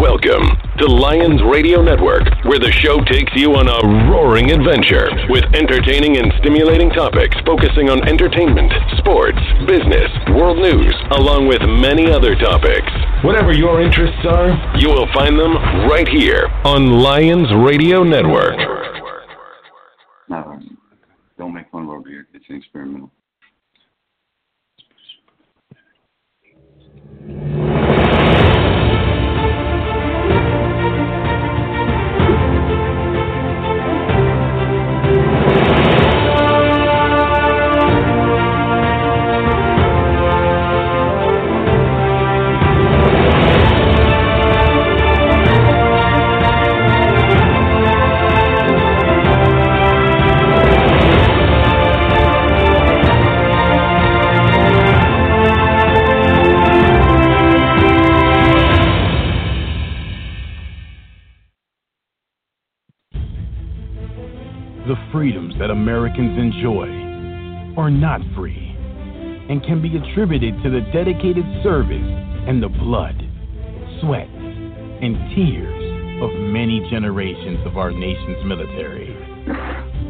Welcome to Lions Radio Network, where the show takes you on a roaring adventure with entertaining and stimulating topics focusing on entertainment, sports, business, world news, along with many other topics. Whatever your interests are, you will find them right here on Lions Radio Network. No, don't make fun of our beer. It's an experimental. Freedoms that Americans enjoy are not free and can be attributed to the dedicated service and the blood, sweat, and tears of many generations of our nation's military.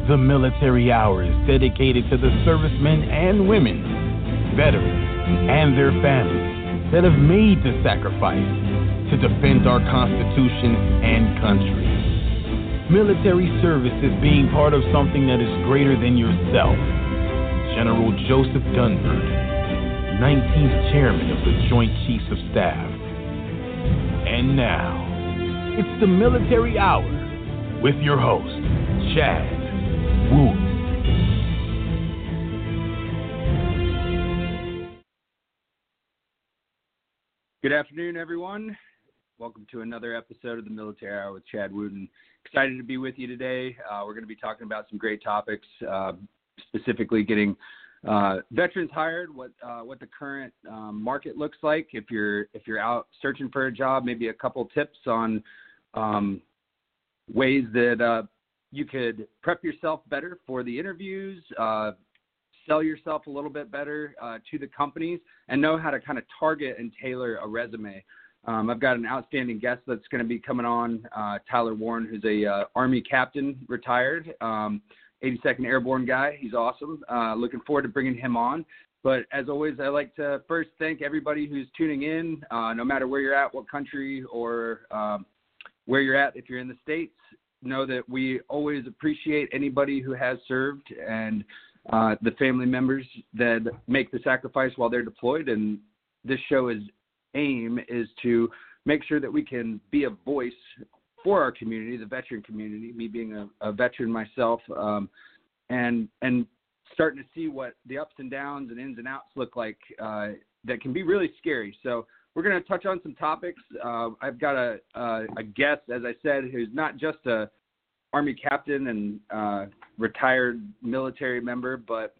The Military Hour is dedicated to the servicemen and women, veterans, and their families that have made the sacrifice to defend our Constitution and country. Military service is being part of something that is greater than yourself. General Joseph Dunford, 19th Chairman of the Joint Chiefs of Staff. And now, it's the Military Hour with your host, Chad Wooten. Good afternoon, everyone. Welcome to another episode of the Military Hour with Chad Wooten. Excited to be with you today. Uh, we're going to be talking about some great topics, uh, specifically getting uh, veterans hired, what uh, what the current um, market looks like. If you're if you're out searching for a job, maybe a couple tips on um, ways that uh, you could prep yourself better for the interviews, uh, sell yourself a little bit better to the companies, and know how to kind of target and tailor a resume. Um, I've got an outstanding guest that's going to be coming on, uh, Tyler Warren, who's a uh, Army captain, retired, um, 82nd Airborne guy. He's awesome. Uh, looking forward to bringing him on. But as always, I like to first thank everybody who's tuning in, uh, no matter where you're at, what country, or um, where you're at. If you're in the states, know that we always appreciate anybody who has served and uh, the family members that make the sacrifice while they're deployed. And this show is aim is to make sure that we can be a voice for our community, the veteran community. Me being a, a veteran myself, um, and and starting to see what the ups and downs and ins and outs look like uh, that can be really scary. So we're going to touch on some topics. Uh, I've got a, a, a guest, as I said, who's not just a Army captain and uh, retired military member, but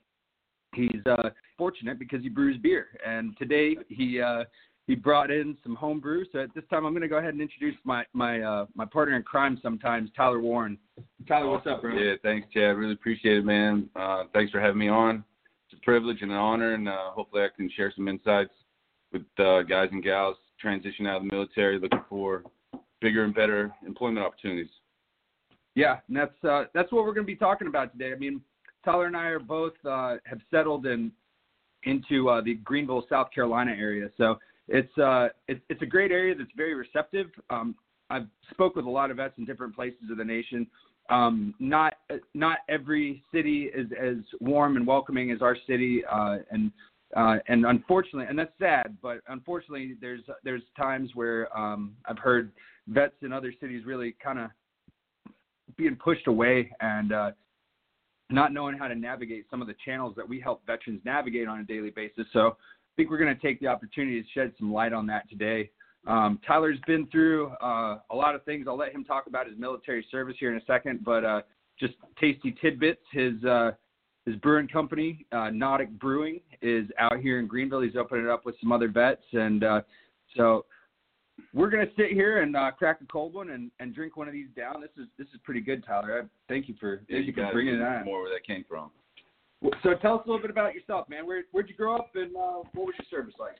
he's uh, fortunate because he brews beer. And today he uh, he brought in some home brew. So at this time, I'm going to go ahead and introduce my my uh, my partner in crime sometimes, Tyler Warren. Tyler, what's up, bro? Yeah, thanks, Chad. Really appreciate it, man. Uh, thanks for having me on. It's a privilege and an honor, and uh, hopefully I can share some insights with uh, guys and gals transitioning out of the military, looking for bigger and better employment opportunities. Yeah, and that's uh, that's what we're going to be talking about today. I mean, Tyler and I are both uh, have settled in into uh, the Greenville, South Carolina area, so it's uh, it's it's a great area that's very receptive. Um, I've spoke with a lot of vets in different places of the nation. Um, not not every city is as warm and welcoming as our city, uh, and uh, and unfortunately, and that's sad, but unfortunately, there's there's times where um, I've heard vets in other cities really kind of being pushed away and uh, not knowing how to navigate some of the channels that we help veterans navigate on a daily basis. So think we're going to take the opportunity to shed some light on that today. Um, Tyler's been through uh, a lot of things. I'll let him talk about his military service here in a second, but uh, just tasty tidbits. His uh, his brewing company, uh, Nautic Brewing, is out here in Greenville. He's opening it up with some other vets, and uh, so we're gonna sit here and uh, crack a cold one and, and drink one of these down. This is this is pretty good, Tyler. I, thank you for Yeah, thank you for guys bringing it on. more where that came from. So tell us a little bit about yourself, man. Where where'd you grow up and uh, what was your service like?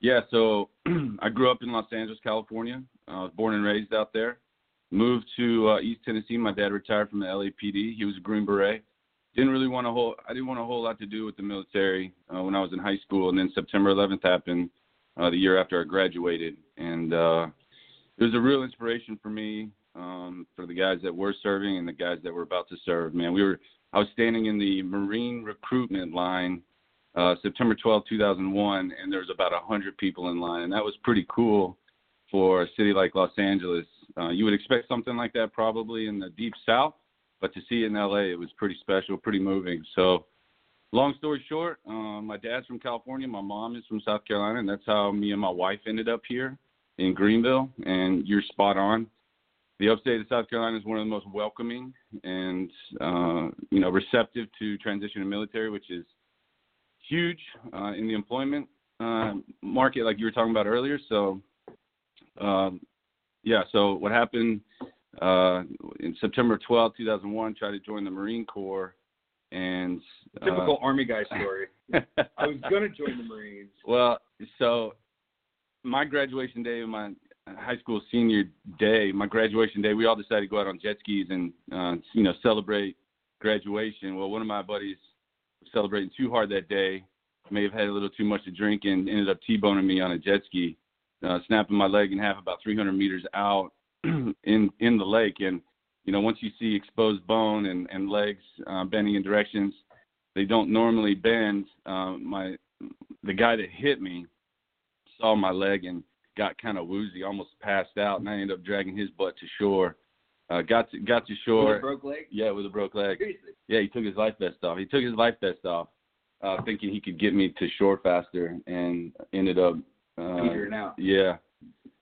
Yeah, so I grew up in Los Angeles, California. I was born and raised out there. Moved to uh, East Tennessee. My dad retired from the LAPD. He was a Green Beret. Didn't really want a whole. I didn't want a whole lot to do with the military uh, when I was in high school. And then September 11th happened, uh, the year after I graduated, and uh, it was a real inspiration for me, um, for the guys that were serving and the guys that were about to serve. Man, we were. I was standing in the Marine recruitment line uh, September 12, 2001, and there was about 100 people in line. And that was pretty cool for a city like Los Angeles. Uh, you would expect something like that probably in the deep south, but to see it in LA, it was pretty special, pretty moving. So, long story short, uh, my dad's from California, my mom is from South Carolina, and that's how me and my wife ended up here in Greenville. And you're spot on. The upstate of South Carolina is one of the most welcoming and uh, you know receptive to transition to military, which is huge uh, in the employment uh, market, like you were talking about earlier. So, um, yeah. So what happened uh, in September 12, 2001? Tried to join the Marine Corps, and uh, typical Army guy story. I was gonna join the Marines. Well, so my graduation day, my high school senior day, my graduation day, we all decided to go out on jet skis and uh, you know celebrate graduation. Well, one of my buddies was celebrating too hard that day. May have had a little too much to drink and ended up T-boning me on a jet ski, uh, snapping my leg in half about 300 meters out in in the lake. And you know, once you see exposed bone and and legs uh, bending in directions they don't normally bend, um, my the guy that hit me saw my leg and got kind of woozy, almost passed out, and I ended up dragging his butt to shore. Uh, got to got to shore. With a broke leg. Yeah, with a broke leg. Seriously. Yeah, he took his life vest off. He took his life vest off, uh, thinking he could get me to shore faster, and ended up. Uh, Petering out. Yeah,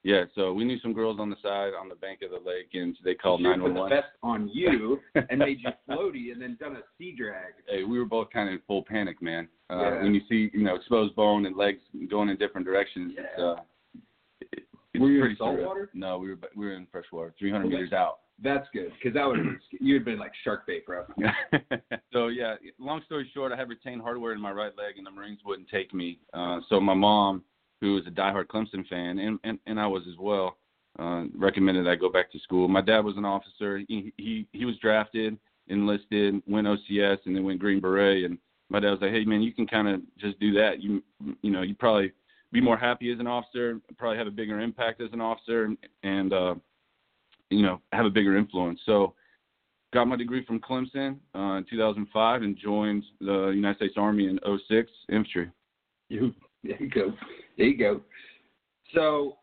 yeah. So we knew some girls on the side on the bank of the lake, and they called nine one one. vest on you and made you floaty, and then done a sea drag. Hey, we were both kind of in full panic, man. Uh, Yeah. When you see, you know, exposed bone and legs going in different directions, it's, Yeah. uh, it, it's Were you in pretty salt water? No, we were we were in freshwater, 300 Okay. meters out. That's good because that would have you had been like shark bait, bro. so yeah, long story short, I had retained hardware in my right leg, and the Marines wouldn't take me. Uh, so my mom, who was a diehard Clemson fan, and and, and I was as well, uh, recommended I go back to school. My dad was an officer. He he he was drafted, enlisted, went OCS, and then went Green Beret. And my dad was like, "Hey man, you can kind of just do that. You you know, you probably be more happy as an officer, probably have a bigger impact as an officer, and, uh, you know, have a bigger influence." So got my degree from Clemson uh, in 2005 and joined the United States Army in 06 infantry. You there you go, there you go. So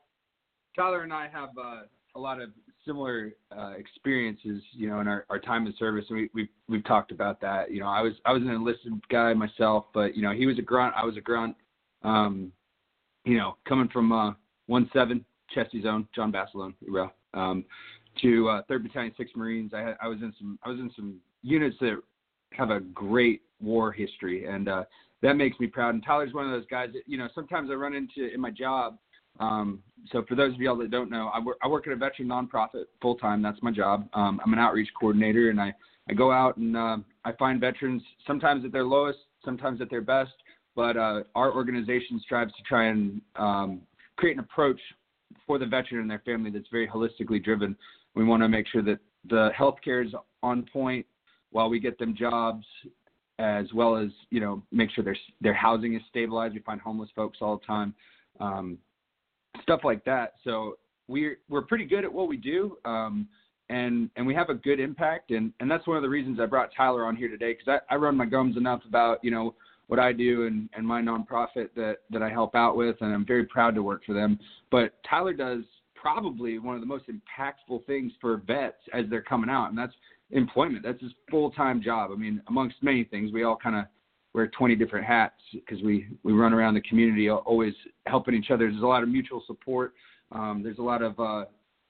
Tyler and I have uh, a lot of similar uh, experiences, you know, in our, our time in service, and we we've we've talked about that. You know, I was I was an enlisted guy myself, but you know, he was a grunt, I was a grunt. Um, you know, coming from uh, one seven Chesty Zone, John Basilone, Ura, um, to uh, Third Battalion, Six Marines. I I was in some I was in some units that have a great war history, and uh, that makes me proud. And Tyler's one of those guys that you know sometimes I run into in my job. Um, so for those of y'all that don't know, I work I work at a veteran nonprofit full time. That's my job. Um, I'm an outreach coordinator, and I I go out and uh, I find veterans sometimes at their lowest, sometimes at their best. But uh, our organization strives to try and um, create an approach for the veteran and their family that's very holistically driven. We want to make sure that the healthcare is on point while we get them jobs, as well as you know make sure their their housing is stabilized. We find homeless folks all the time, um, stuff like that. So we're we're pretty good at what we do, um, and and we have a good impact. And and that's one of the reasons I brought Tyler on here today because I, I run my gums enough about you know what I do and, and my nonprofit that, that I help out with, and I'm very proud to work for them. But Tyler does probably one of the most impactful things for vets as they're coming out, and that's employment. That's his full time job. I mean, amongst many things, we all kind of wear 20 different hats because we, we run around the community always helping each other. There's a lot of mutual support. Um, there's a lot of uh,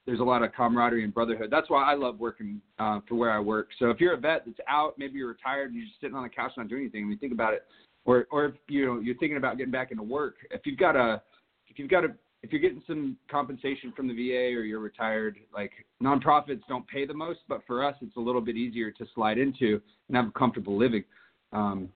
there's a lot of camaraderie and brotherhood. That's why I love working uh, for where I work. So if you're a vet that's out, maybe you're retired and you're just sitting on the couch not doing anything, I mean, think about it. Or or if you know you're thinking about getting back into work, if you've got a if you've got a if you're getting some compensation from the VA or you're retired, like nonprofits don't pay the most, but for us it's a little bit easier to slide into and have a comfortable living. Um,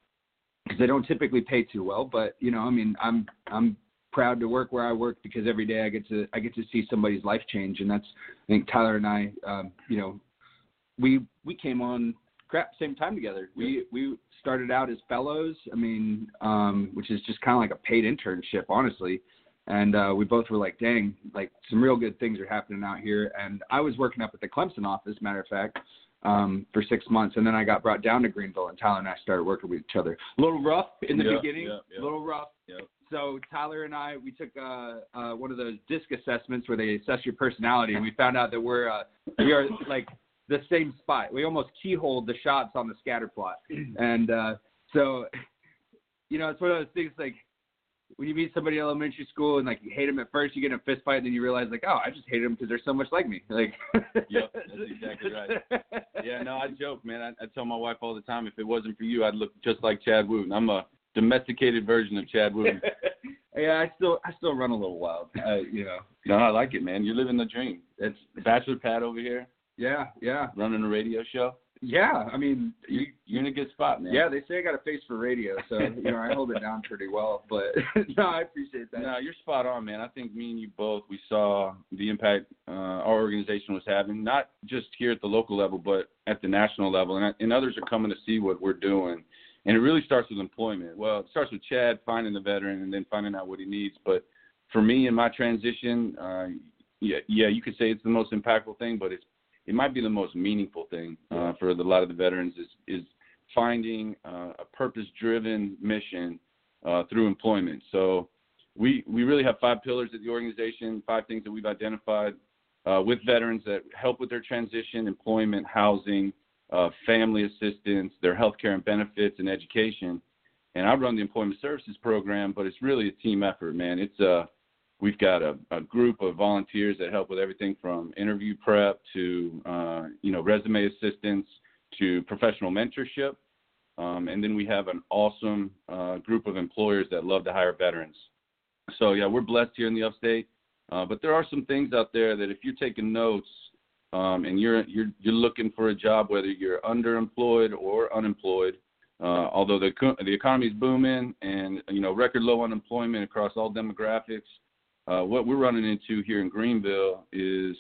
because they don't typically pay too well, but you know, I mean, I'm I'm proud to work where I work because every day I get to I get to see somebody's life change, and that's I think Tyler and I, um, you know, we we came on crap same time together. We we started out as fellows. I mean, um, which is just kind of like a paid internship, honestly. And uh, we both were like, dang, like some real good things are happening out here. And I was working up at the Clemson office, matter of fact, um, for six months, and then I got brought down to Greenville, and Tyler and I started working with each other. A little rough in the Yep, beginning, yep, yep. a little rough. So Tyler and I, we took uh, uh, one of those disc assessments where they assess your personality, and we found out that we're uh, we are like the same spot. We almost keyholed the shots on the scatter plot, and uh, so you know it's one of those things like when you meet somebody in elementary school and like you hate them at first, you get in a fist fight, and then you realize like, oh, I just hate them because they're so much like me. Like, Yep, that's exactly right. Yeah, no, I joke, man. I, I tell my wife all the time, if it wasn't for you, I'd look just like Chad Wooten. I'm a domesticated version of Chad Wooten. yeah, I still I still run a little wild. Uh, you know. no, I like it, man. You're living the dream. It's Bachelor Pad over here, yeah, yeah, running a radio show. yeah. I mean, You, you're in a good spot, man. yeah, they say I got a face for radio, so you know I hold it down pretty well. But no, I appreciate that. No, you're spot on, man. I think me and you both, we saw the impact uh, our organization was having, not just here at the local level, but at the national level. And, and others are coming to see what we're doing. And it really starts with employment. Well, it starts with Chad finding the veteran and then finding out what he needs. But for me in my transition, uh, yeah, yeah, you could say it's the most impactful thing, but it's it might be the most meaningful thing uh, for the, a lot of the veterans is is finding uh, a purpose-driven mission uh, through employment. So we we really have five pillars at the organization, five things that we've identified uh, with veterans that help with their transition, employment, housing, uh, family assistance, their health care and benefits, and education. And I run the employment services program, but it's really a team effort, man. It's a we've got a, a group of volunteers that help with everything from interview prep to uh, you know resume assistance to professional mentorship. Um, and then we have an awesome uh, group of employers that love to hire veterans. So yeah, we're blessed here in the upstate. Uh, but there are some things out there that if you're taking notes um, and you're you're you're looking for a job, whether you're underemployed or unemployed, uh, although the the economy is booming and you know record low unemployment across all demographics, uh, what we're running into here in Greenville is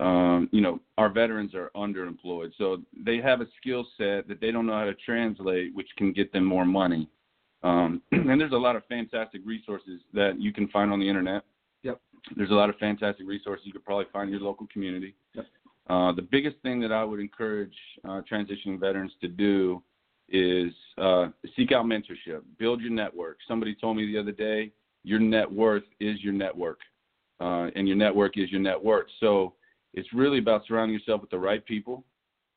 um, you know our veterans are underemployed, so they have a skill set that they don't know how to translate, which can get them more money. Um, and there's a lot of fantastic resources that you can find on the internet. There's a lot of fantastic resources you could probably find in your local community. Yep. Uh, the biggest thing that I would encourage uh, transitioning veterans to do is uh, seek out mentorship, build your network. Somebody told me the other day, your net worth is your network, uh, and your network is your net worth. So it's really about surrounding yourself with the right people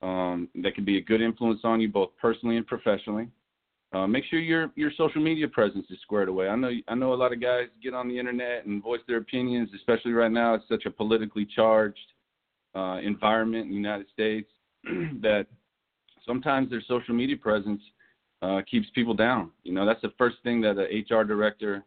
um, that can be a good influence on you both personally and professionally. Uh, make sure your your social media presence is squared away. I know I know a lot of guys get on the internet and voice their opinions, especially right now. It's such a politically charged uh, environment in the United States that sometimes their social media presence uh, keeps people down. You know, that's the first thing that a HR director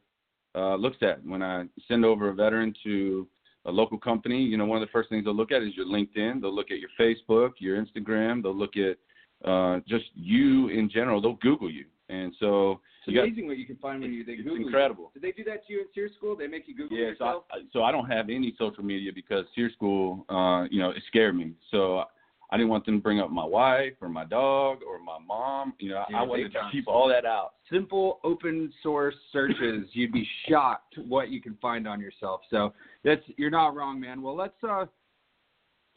uh, looks at when I send over a veteran to a local company. You know, one of the first things they'll look at is your LinkedIn. They'll look at your Facebook, your Instagram. They'll look at uh, just you in general. They'll Google you, and so It's you got- amazing what you can find when you they it's Google. you. incredible. Did they do that to you in SERE school? They make you Google Yeah, so I, yourself. so I don't have any social media because SERE school, uh, you know, it scared me. So I didn't want them to bring up my wife or my dog or my mom. You know, Yeah, I wanted to keep all that out. Simple open source searches, you'd be shocked what you can find on yourself. So that's you're not wrong, man. Well, let's uh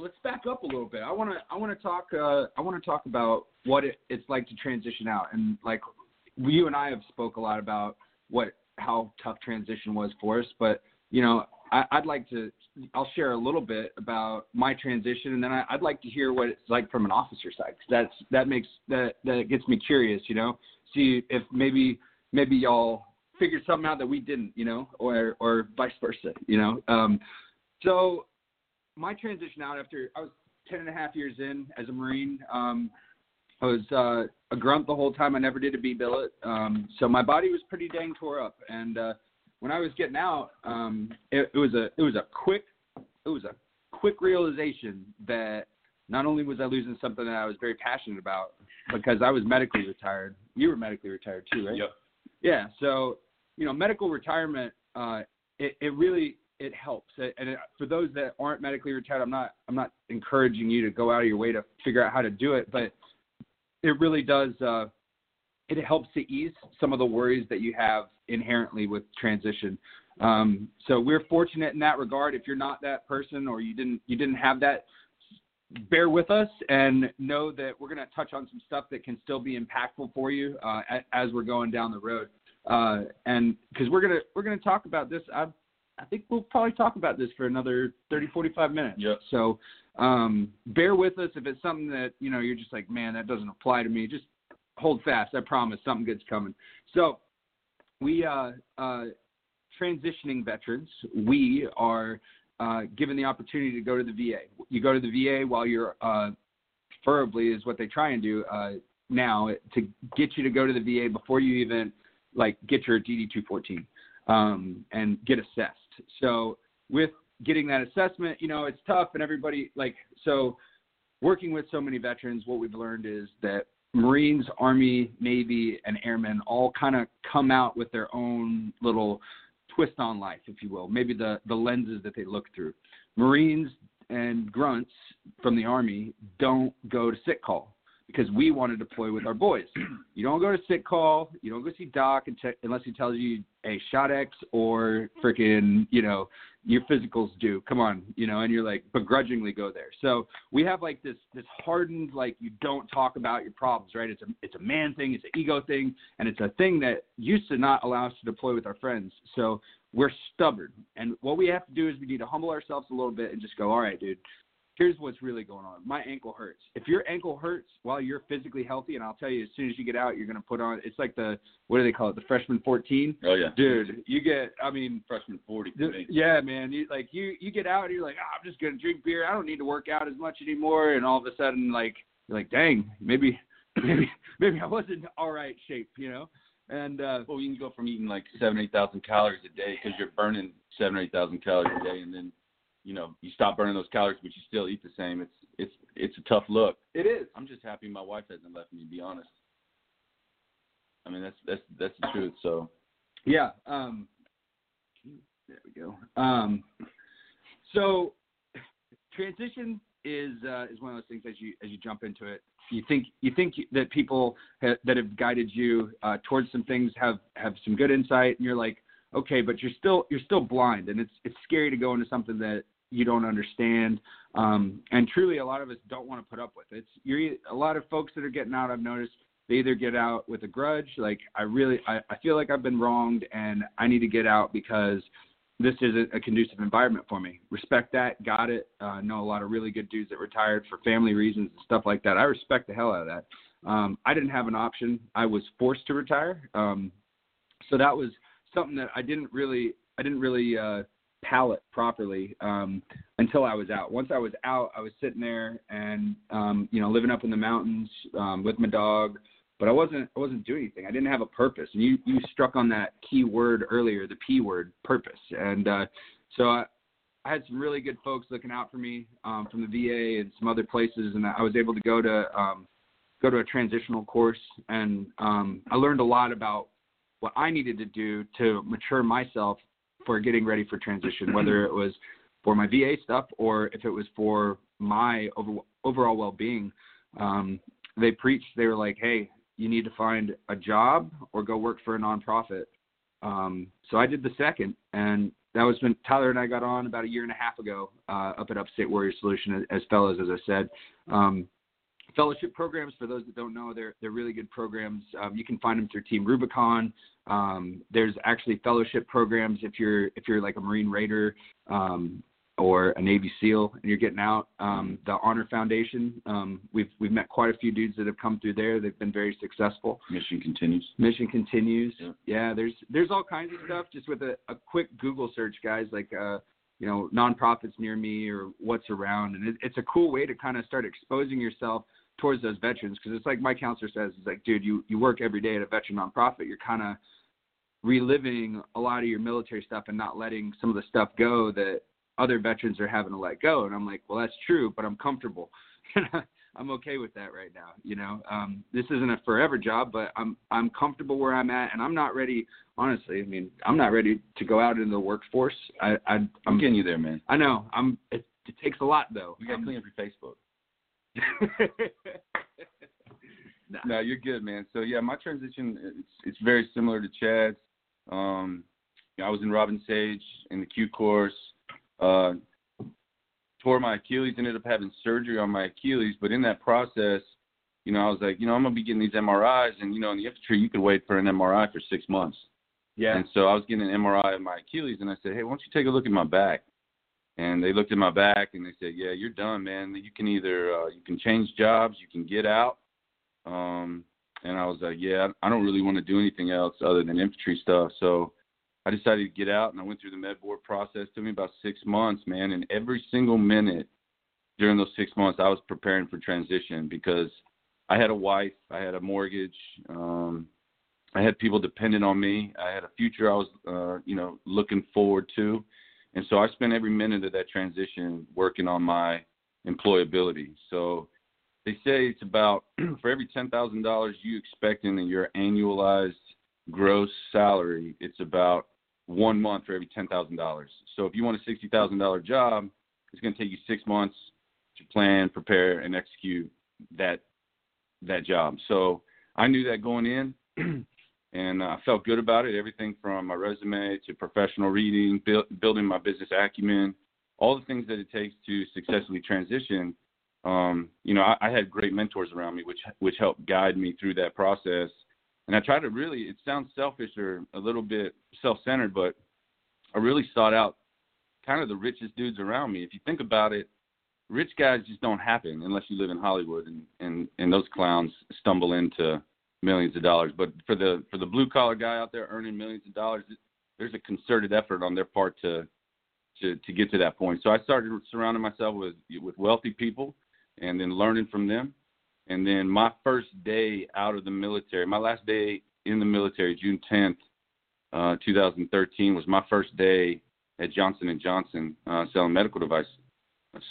let's back up a little bit. I want to I want to talk uh I want to talk about what it, it's like to transition out and like you and I have spoke a lot about what how tough transition was for us, but you know, I, I'd like to I'll share a little bit about my transition, and then I, I'd like to hear what it's like from an officer side, 'cause that's that makes that that gets me curious, you know. See if maybe maybe y'all figured something out that we didn't, you know, or or vice versa, you know. Um, so my transition out after I was ten and a half years in as a Marine. Um, I was uh, a grunt the whole time. I never did a B billet, um, so my body was pretty dang tore up. And uh, when I was getting out, um, it, it was a it was a quick it was a quick realization that not only was I losing something that I was very passionate about because I was medically retired. You were medically retired too, right? Yep. Yeah. So you know, medical retirement uh, it, it really it helps. And for those that aren't medically retired, I'm not I'm not encouraging you to go out of your way to figure out how to do it, but it really does. Uh, it helps to ease some of the worries that you have inherently with transition. Um, so we're fortunate in that regard. If you're not that person or you didn't you didn't have that, bear with us and know that we're going to touch on some stuff that can still be impactful for you uh, as we're going down the road. Uh, and because we're gonna we're gonna talk about this, I I think we'll probably talk about this for another 30, 45 minutes. Yep. So um, bear with us if it's something that you know you're just like, man, that doesn't apply to me. Just hold fast. I promise, something good's coming. So we uh, uh, transitioning veterans, we are uh, given the opportunity to go to the VA. You go to the VA while you're uh, preferably is what they try and do uh, now to get you to go to the VA before you even like get your DD 214 um, and get assessed. So with getting that assessment, you know, it's tough and everybody like so working with so many veterans, what we've learned is that Marines, Army, Navy, and Airmen all kind of come out with their own little twist on life, if you will, maybe the, the lenses that they look through. Marines and grunts from the Army don't go to sick call because we want to deploy with our boys. You don't go to sick call, you don't go see doc unless he tells you a shot X or freaking, you know, your physicals do. Come on, you know, and you're like begrudgingly go there. So we have like this this hardened like you don't talk about your problems, right? It's a it's a man thing, it's an ego thing, and it's a thing that used to not allow us to deploy with our friends. So we're stubborn, and what we have to do is we need to humble ourselves a little bit and just go, all right, dude, here's what's really going on. My ankle hurts. If your ankle hurts while you're physically healthy, and I'll tell you, as soon as you get out, you're going to put on. It's like the what do they call it? The freshman 14. Oh yeah, dude. You get. I mean, freshman 40. yeah, man. You like you you get out and you're like, oh, I'm just going to drink beer. I don't need to work out as much anymore. And all of a sudden, like you're like, dang, maybe maybe maybe I was in all right shape, you know. And uh, well, you can go from eating like seven, eight thousand calories a day because you're burning seven, eight thousand calories a day, and then you know you stop burning those calories, but you still eat the same. It's it's it's a tough look. It is. I'm just happy my wife hasn't left me. To be honest. I mean that's that's that's the truth. So. Yeah. Um. There we go. Um. So, transition is uh, is one of those things as you as you jump into it. You think you think that people ha- that have guided you uh, towards some things have have some good insight, and you're like, okay, but you're still you're still blind, and it's it's scary to go into something that you don't understand. Um, and truly, a lot of us don't want to put up with it. It's you're a lot of folks that are getting out. I've noticed they either get out with a grudge, like I really I, I feel like I've been wronged and I need to get out because this isn't a conducive environment for me. Respect that, got it. Uh, know a lot of really good dudes that retired for family reasons and stuff like that. I respect the hell out of that. Um, I didn't have an option. I was forced to retire. Um, so that was something that I didn't really I didn't really uh, palate properly um, until I was out. Once I was out, I was sitting there and um, you know living up in the mountains um, with my dog, but I wasn't I wasn't doing anything. I didn't have a purpose. And you you struck on that key word earlier, the P word, purpose. And uh, so I, I had some really good folks looking out for me um, from the VA and some other places, and I was able to go to um, go to a transitional course, and um, I learned a lot about what I needed to do to mature myself for getting ready for transition, whether it was for my VA stuff or if it was for my over, overall well-being. Um, they preached. They were like, "Hey, you need to find a job or go work for a nonprofit." Um, so I did the second, and that was when Tyler and I got on about a year and a half ago uh, up at Upstate Warrior Solution as, as fellows, as I said. Um, fellowship programs. For those that don't know they're they're really good programs. Um, you can find them through team rubicon. Um, there's actually fellowship programs if you're if you're like a marine raider um, or a navy seal and you're getting out. Um, the honor foundation um, we've we've met quite a few dudes that have come through there. They've been very successful. Mission continues. Mission continues. Yeah, yeah there's there's all kinds of stuff. Just with a, a quick google search guys like uh you know nonprofits near me or what's around. And it, it's a cool way to kind of start exposing yourself towards those veterans because it's like my counselor says, it's like, dude, you you work every day at a veteran nonprofit. You're kind of reliving a lot of your military stuff and not letting some of the stuff go that other veterans are having to let go. And I'm like, well, that's true, but I'm comfortable. I'm okay with that right now. You know, um, this isn't a forever job, but I'm I'm comfortable where I'm at, and I'm not ready. Honestly, I mean, I'm not ready to go out into the workforce. I, I I'm, getting you there, man. I know. I'm. It, it takes a lot though. You got to Um, clean up your Facebook. nah. No, you're good, man. So yeah, my transition it's it's very similar to Chad's. Um, I was in Robin Sage in the Q course. Uh, tore my Achilles, ended up having surgery on my Achilles, but in that process, you know, I was like, you know, I'm gonna be getting these MRIs, and you know, in the infantry, you could wait for an MRI for six months. Yeah. And so I was getting an MRI of my Achilles, and I said, hey, why don't you take a look at my back? And they looked at my back, and they said, yeah, you're done, man. You can either uh, you can change jobs, you can get out. Um, and I was like, yeah, I don't really want to do anything else other than infantry stuff. So I decided to get out, and I went through the med board process. It took me about six months, man. And every single minute during those six months, I was preparing for transition because I had a wife, I had a mortgage, um, I had people dependent on me. I had a future I was, uh, you know, looking forward to, and so I spent every minute of that transition working on my employability. So they say it's about for every ten thousand dollars you expect in your annualized gross salary, it's about one month for every ten thousand dollars. So if you want a sixty thousand dollar job, it's going to take you six months to plan, prepare, and execute that that job. So I knew that going in, and I felt good about it. Everything from my resume to professional reading, build, building my business acumen, all the things that it takes to successfully transition. Um, you know, I, I had great mentors around me, which which helped guide me through that process. And I try to really. It sounds selfish or a little bit self-centered, but I really sought out kind of the richest dudes around me. If you think about it, rich guys just don't happen unless you live in Hollywood and and and those clowns stumble into millions of dollars. But for the for the blue collar guy out there earning millions of dollars, there's a concerted effort on their part to to to get to that point. So I started surrounding myself with with wealthy people and then learning from them. And then my first day out of the military, my last day in the military, June 10th, uh, 2013, was my first day at Johnson and Johnson uh, selling medical devices.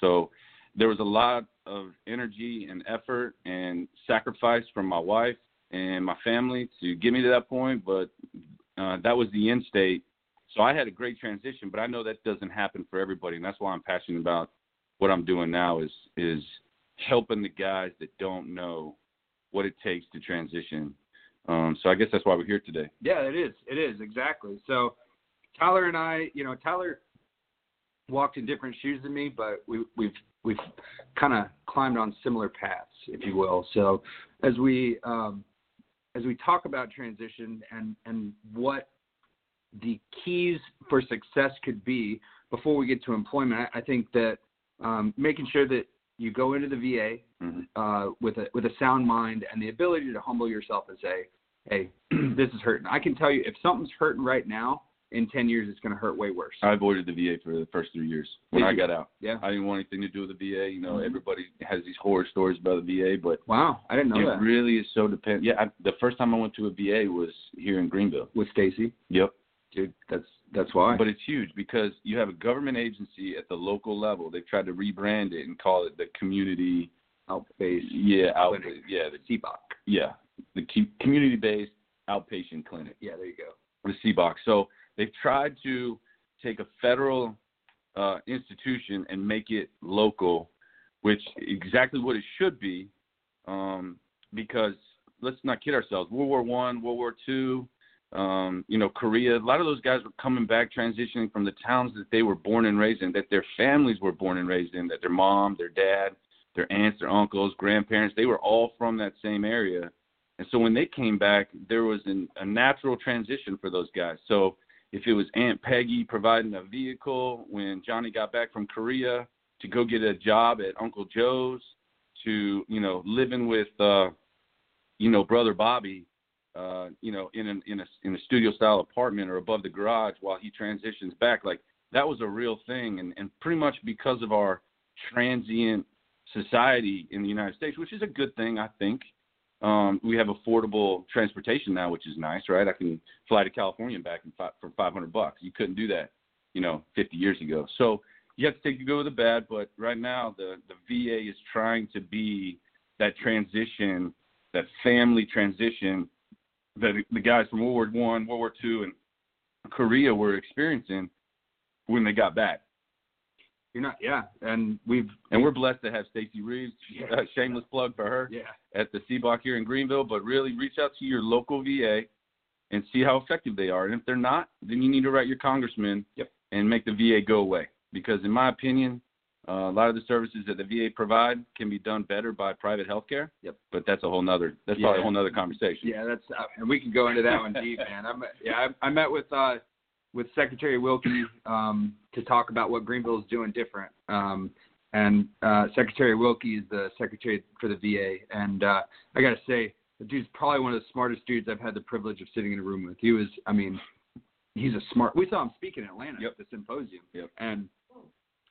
So there was a lot of energy and effort and sacrifice from my wife and my family to get me to that point, but uh, that was the end state. So I had a great transition, but I know that doesn't happen for everybody, and that's why I'm passionate about what I'm doing now is is helping the guys that don't know what it takes to transition. Um, so I guess that's why we're here today. Yeah, it is. It is exactly. So Tyler and I, you know, Tyler walked in different shoes than me, but we, we've we've kind of climbed on similar paths, if you will. So as we um, as we talk about transition and and what the keys for success could be before we get to employment, I, I think that um, making sure that you go into the VA Mhm. uh, with a with a sound mind and the ability to humble yourself and say, "Hey, this is hurting." I can tell you, if something's hurting right now, in ten years, it's going to hurt way worse. I avoided the VA for the first three years when Did I you? got out. Yeah. I didn't want anything to do with the VA. You know, Mhm. everybody has these horror stories about the VA, but Wow, I didn't know it that. really is so dependent. Yeah, I, the first time I went to a VA was here in Greenville. With Stacy, Yep. dude, that's that's why. But it's huge because you have a government agency at the local level. They've tried to rebrand it and call it the community. outpatient. Yeah, out. Yeah, the, CBOC. yeah, the community-based outpatient clinic. Yeah, there you go. the CBOC. So they've tried to take a federal uh, institution and make it local, which exactly what it should be. Um, because let's not kid ourselves. World War One, World War Two, um, you know, Korea. A lot of those guys were coming back, transitioning from the towns that they were born and raised in, that their families were born and raised in, that their mom, their dad, their aunts, their uncles, grandparents, they were all from that same area. And so when they came back, there was an, a natural transition for those guys. So if it was Aunt Peggy providing a vehicle when Johnny got back from Korea to go get a job at Uncle Joe's, to you know living with uh, you know brother Bobby, uh, you know in an, in a in a studio style apartment or above the garage while he transitions back, like that was a real thing. And and pretty much because of our transient society in the United States, which is a good thing, I think. Um, we have affordable transportation now, which is nice, right? I can fly to California and back in fi- for 500 bucks. You couldn't do that, you know, 50 years ago. So you have to take the good with the bad. But right now, the the VA is trying to be that transition, that family transition that the guys from World War One, World War Two, and Korea were experiencing when they got back. You're not, yeah, and we've And we're blessed to have Stacy Reeves. Yeah. Uh, shameless plug for her yeah, at the CBOC here in Greenville. But really, reach out to your local VA and see how effective they are. And if they're not, then you need to write your congressman Yep. and make the VA go away. Because in my opinion, uh, a lot of the services that the VA provide can be done better by private healthcare. Yep. But that's a whole nother. That's probably a whole nother conversation. Yeah, that's uh, and we can go into that one deep, man. I'm yeah, I, I met with uh with Secretary Wilkie um to talk about what Greenville is doing different. Um and uh Secretary Wilkie is the secretary for the VA and uh I got to say the dude's probably one of the smartest dudes I've had the privilege of sitting in a room with. He was I mean, he's a smart. We saw him speak in Atlanta Yep. at the symposium. Yep. And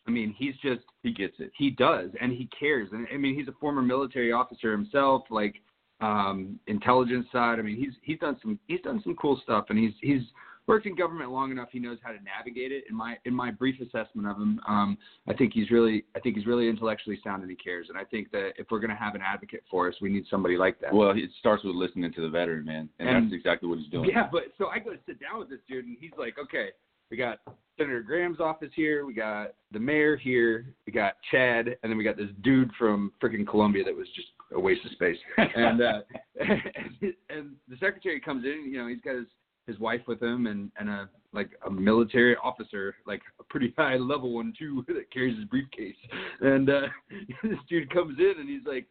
I mean, he's just He gets it. he does and he cares and i mean he's a former military officer himself like um intelligence side i mean he's he's done some he's done some cool stuff and he's he's worked in government long enough he knows how to navigate it in my in my brief assessment of him um i think he's really i think he's really intellectually sound and he cares and i think that if we're going to have an advocate for us we need somebody like that Well, it starts with listening to the veteran, man, and, And- that's exactly what he's doing. Yeah, but so I go to sit down with this dude, and he's like, okay, we got Senator Graham's office here, we got the mayor here, we got Chad, and then we got this dude from freaking Columbia that was just a waste of space. And uh, and, and the secretary comes in, you know, he's got his his wife with him, and and a like a military officer, like a pretty high level one too, that carries his briefcase. And uh, this dude comes in, and he's like,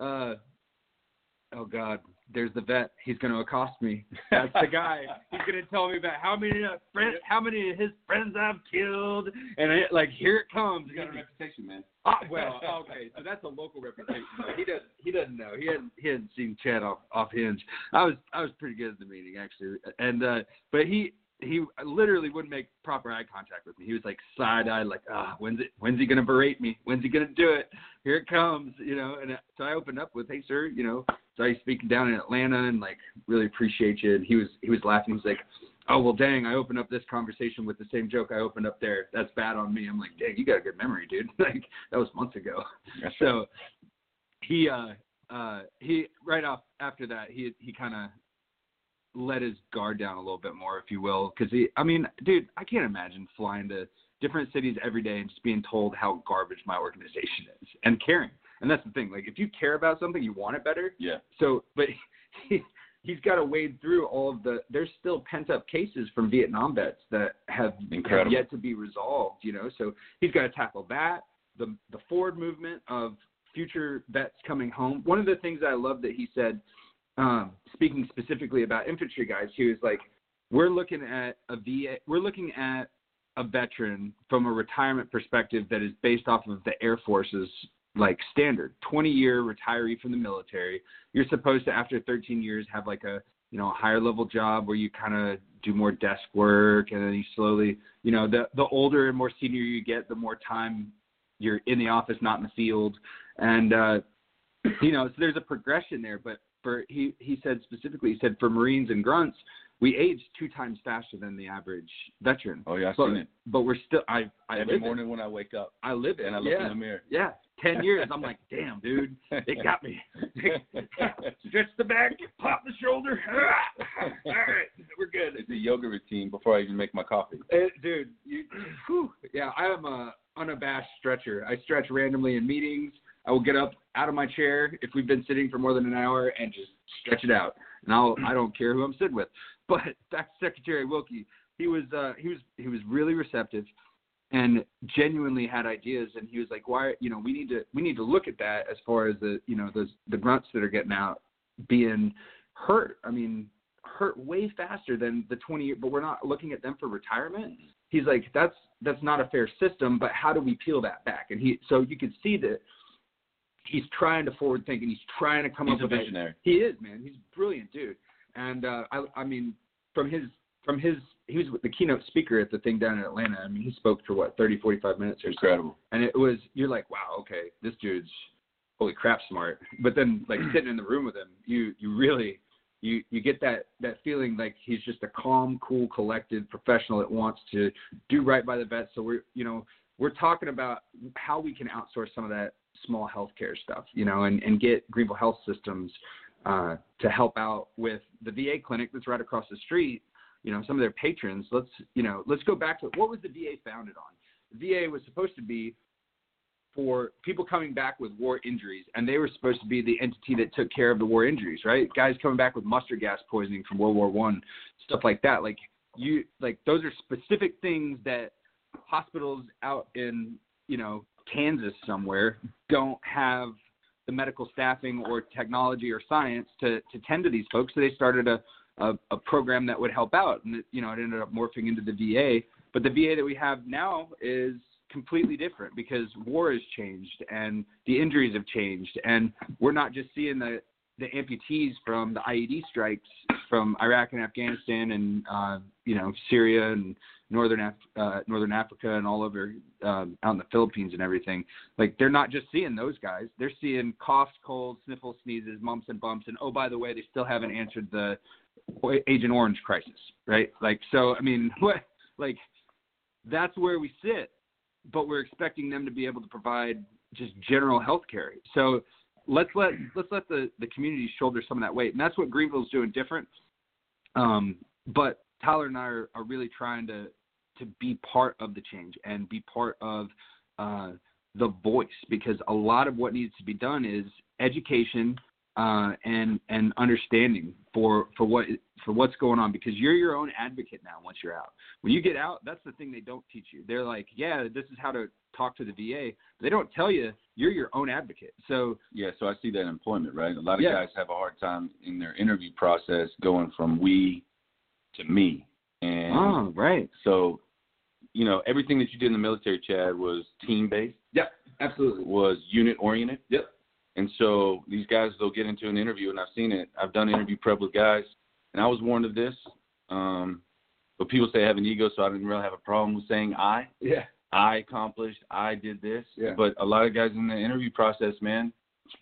uh, oh God, there's the vet. He's going to accost me. That's the guy. He's going to tell me about how many uh, friends, how many of his friends I've killed, and I, like here it comes. You got a reputation, man. Ah, well, okay, so that's a local reputation. He doesn't. He doesn't know. He hadn't. He hadn't seen Chad off off hinge. I was. I was pretty good at the meeting actually, and uh but he he literally wouldn't make proper eye contact with me. He was like side eye, like ah, when's it? When's he gonna berate me? When's he gonna do it? Here it comes, you know. And so I opened up with, hey sir, you know, saw you speaking down in Atlanta, and like really appreciate you. And he was he was laughing. He was like. Oh well, dang! I opened up this conversation with the same joke I opened up there. That's bad on me. I'm like, dang, you got a good memory, dude. like that was months ago. So he uh uh he right off after that he he kind of let his guard down a little bit more, if you will, because he. I mean, dude, I can't imagine flying to different cities every day and just being told how garbage my organization is and caring. And that's the thing. Like, if you care about something, you want it better. Yeah. So, but he, he's got to wade through all of the. There's still pent up cases from Vietnam vets that have, have yet to be resolved. You know, so he's got to tackle that. The the forward movement of future vets coming home. One of the things I love that he said, um, speaking specifically about infantry guys, he was like, "We're looking at a VA. We're looking at a veteran from a retirement perspective that is based off of the Air Force's like standard 20 year retiree from the military. You're supposed to after 13 years have like a you know a higher level job where you kind of do more desk work and then you slowly you know the the older and more senior you get the more time you're in the office not in the field. And uh you know so there's a progression there but for he he said specifically he said for marines and grunts we age two times faster than the average veteran. Oh yeah, I've but, seen it. but we're still i i every morning when I wake up i live it. and I look yeah. in the mirror. Yeah, ten years. I'm like, damn, dude, it got me. Stretch the back, pop the shoulder. All right, we're good. It's a yoga routine before I even make my coffee. Uh, dude, you, whew, yeah, I am a unabashed stretcher. I stretch randomly in meetings. I will get up out of my chair if we've been sitting for more than an hour and just stretch it out. And I'll I don't care who I'm sitting with. But back to Secretary Wilkie, he was uh, he was he was really receptive and genuinely had ideas and he was like why you know we need to we need to look at that as far as the you know those the grunts that are getting out being hurt i mean hurt way faster than the 20 year but we're not looking at them for retirement he's like that's that's not a fair system but how do we peel that back and he so you can see that he's trying to forward think and he's trying to come He's up a with visionary. he is, man. He's a brilliant dude. And uh, I, I mean, from his, from his, he was the keynote speaker at the thing down in Atlanta. I mean, he spoke for what, 30, 45 minutes or so. Incredible. And it was, you're like, wow, okay, this dude's holy crap smart. But then, like sitting in the room with him, you, you really, you, you get that, that feeling like he's just a calm, cool, collected professional that wants to do right by the vets. So we're, you know, we're talking about how we can outsource some of that small healthcare stuff, you know, and, and get Greenville Health Systems uh, to help out with the VA clinic that's right across the street. You know, some of their patrons. Let's you know, let's go back to what was the VA founded on? The VA was supposed to be for people coming back with war injuries, and they were supposed to be the entity that took care of the war injuries, right? Guys coming back with mustard gas poisoning from World War One, stuff like that. Like you, like those are specific things that hospitals out in you know Kansas somewhere don't have the medical staffing or technology or science to to tend to these folks. So they started a a, a program that would help out, and it, you know it ended up morphing into the VA. But the VA that we have now is completely different because war has changed and the injuries have changed, and we're not just seeing the the amputees from the IED strikes from Iraq and Afghanistan and uh, you know Syria and northern Af- uh, northern Africa and all over um, out in the Philippines and everything. Like they're not just seeing those guys; they're seeing coughs, colds, sniffles, sneezes, mumps and bumps. And oh, by the way, they still haven't answered the Agent Orange crisis, right? Like so, I mean, what like that's where we sit but we're expecting them to be able to provide just general health care. So let's let let's let the the community shoulder some of that weight, and that's what Greenville's doing different. Um, but Tyler and I are, are really trying to to be part of the change and be part of uh, the voice because a lot of what needs to be done is education uh, and and understanding for for what for what's going on because you're your own advocate now once you're out. When you get out, that's the thing they don't teach you. They're like, yeah, this is how to talk to the VA. But they don't tell you you're your own advocate. So yeah, so I see that in employment, right? A lot of Yeah. guys have a hard time in their interview process going from we to me, and oh right, so you know everything that you did in the military, Chad, was team based, yep, absolutely, was unit oriented. yep, And so these guys, they'll get into an interview, and I've seen it. I've done interview prep with guys, and I was warned of this. Um, but people say I have an ego, so I didn't really have a problem with saying I. yeah, I accomplished, I did this. Yeah. But a lot of guys in the interview process, man,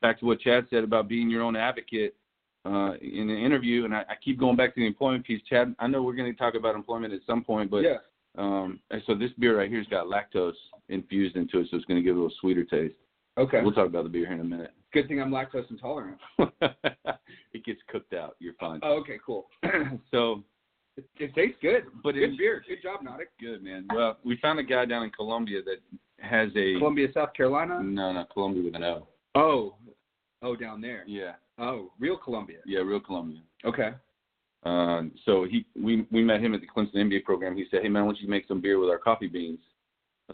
back to what Chad said about being your own advocate uh, in the interview, and I, I keep going back to the employment piece. Chad, I know we're going to talk about employment at some point, but yeah. um, and so this beer right here's got lactose infused into it, so it's going to give it a little sweeter taste. Okay, We'll talk about the beer here in a minute. Good thing I'm lactose intolerant. it gets cooked out. You're fine. Oh, okay, cool. So it, it tastes good, But good it- beer. Good job, Nautic. good, man. Well, we found a guy down in Colombia that has a Columbia, South Carolina. no, no, Colombia with an O. Oh, oh, down there. Yeah, Oh, real Colombia. yeah, real Colombia. Okay. Um, so he we we met him at the Clemson MBA program. He said, "Hey man, why don't you make some beer with our coffee beans?"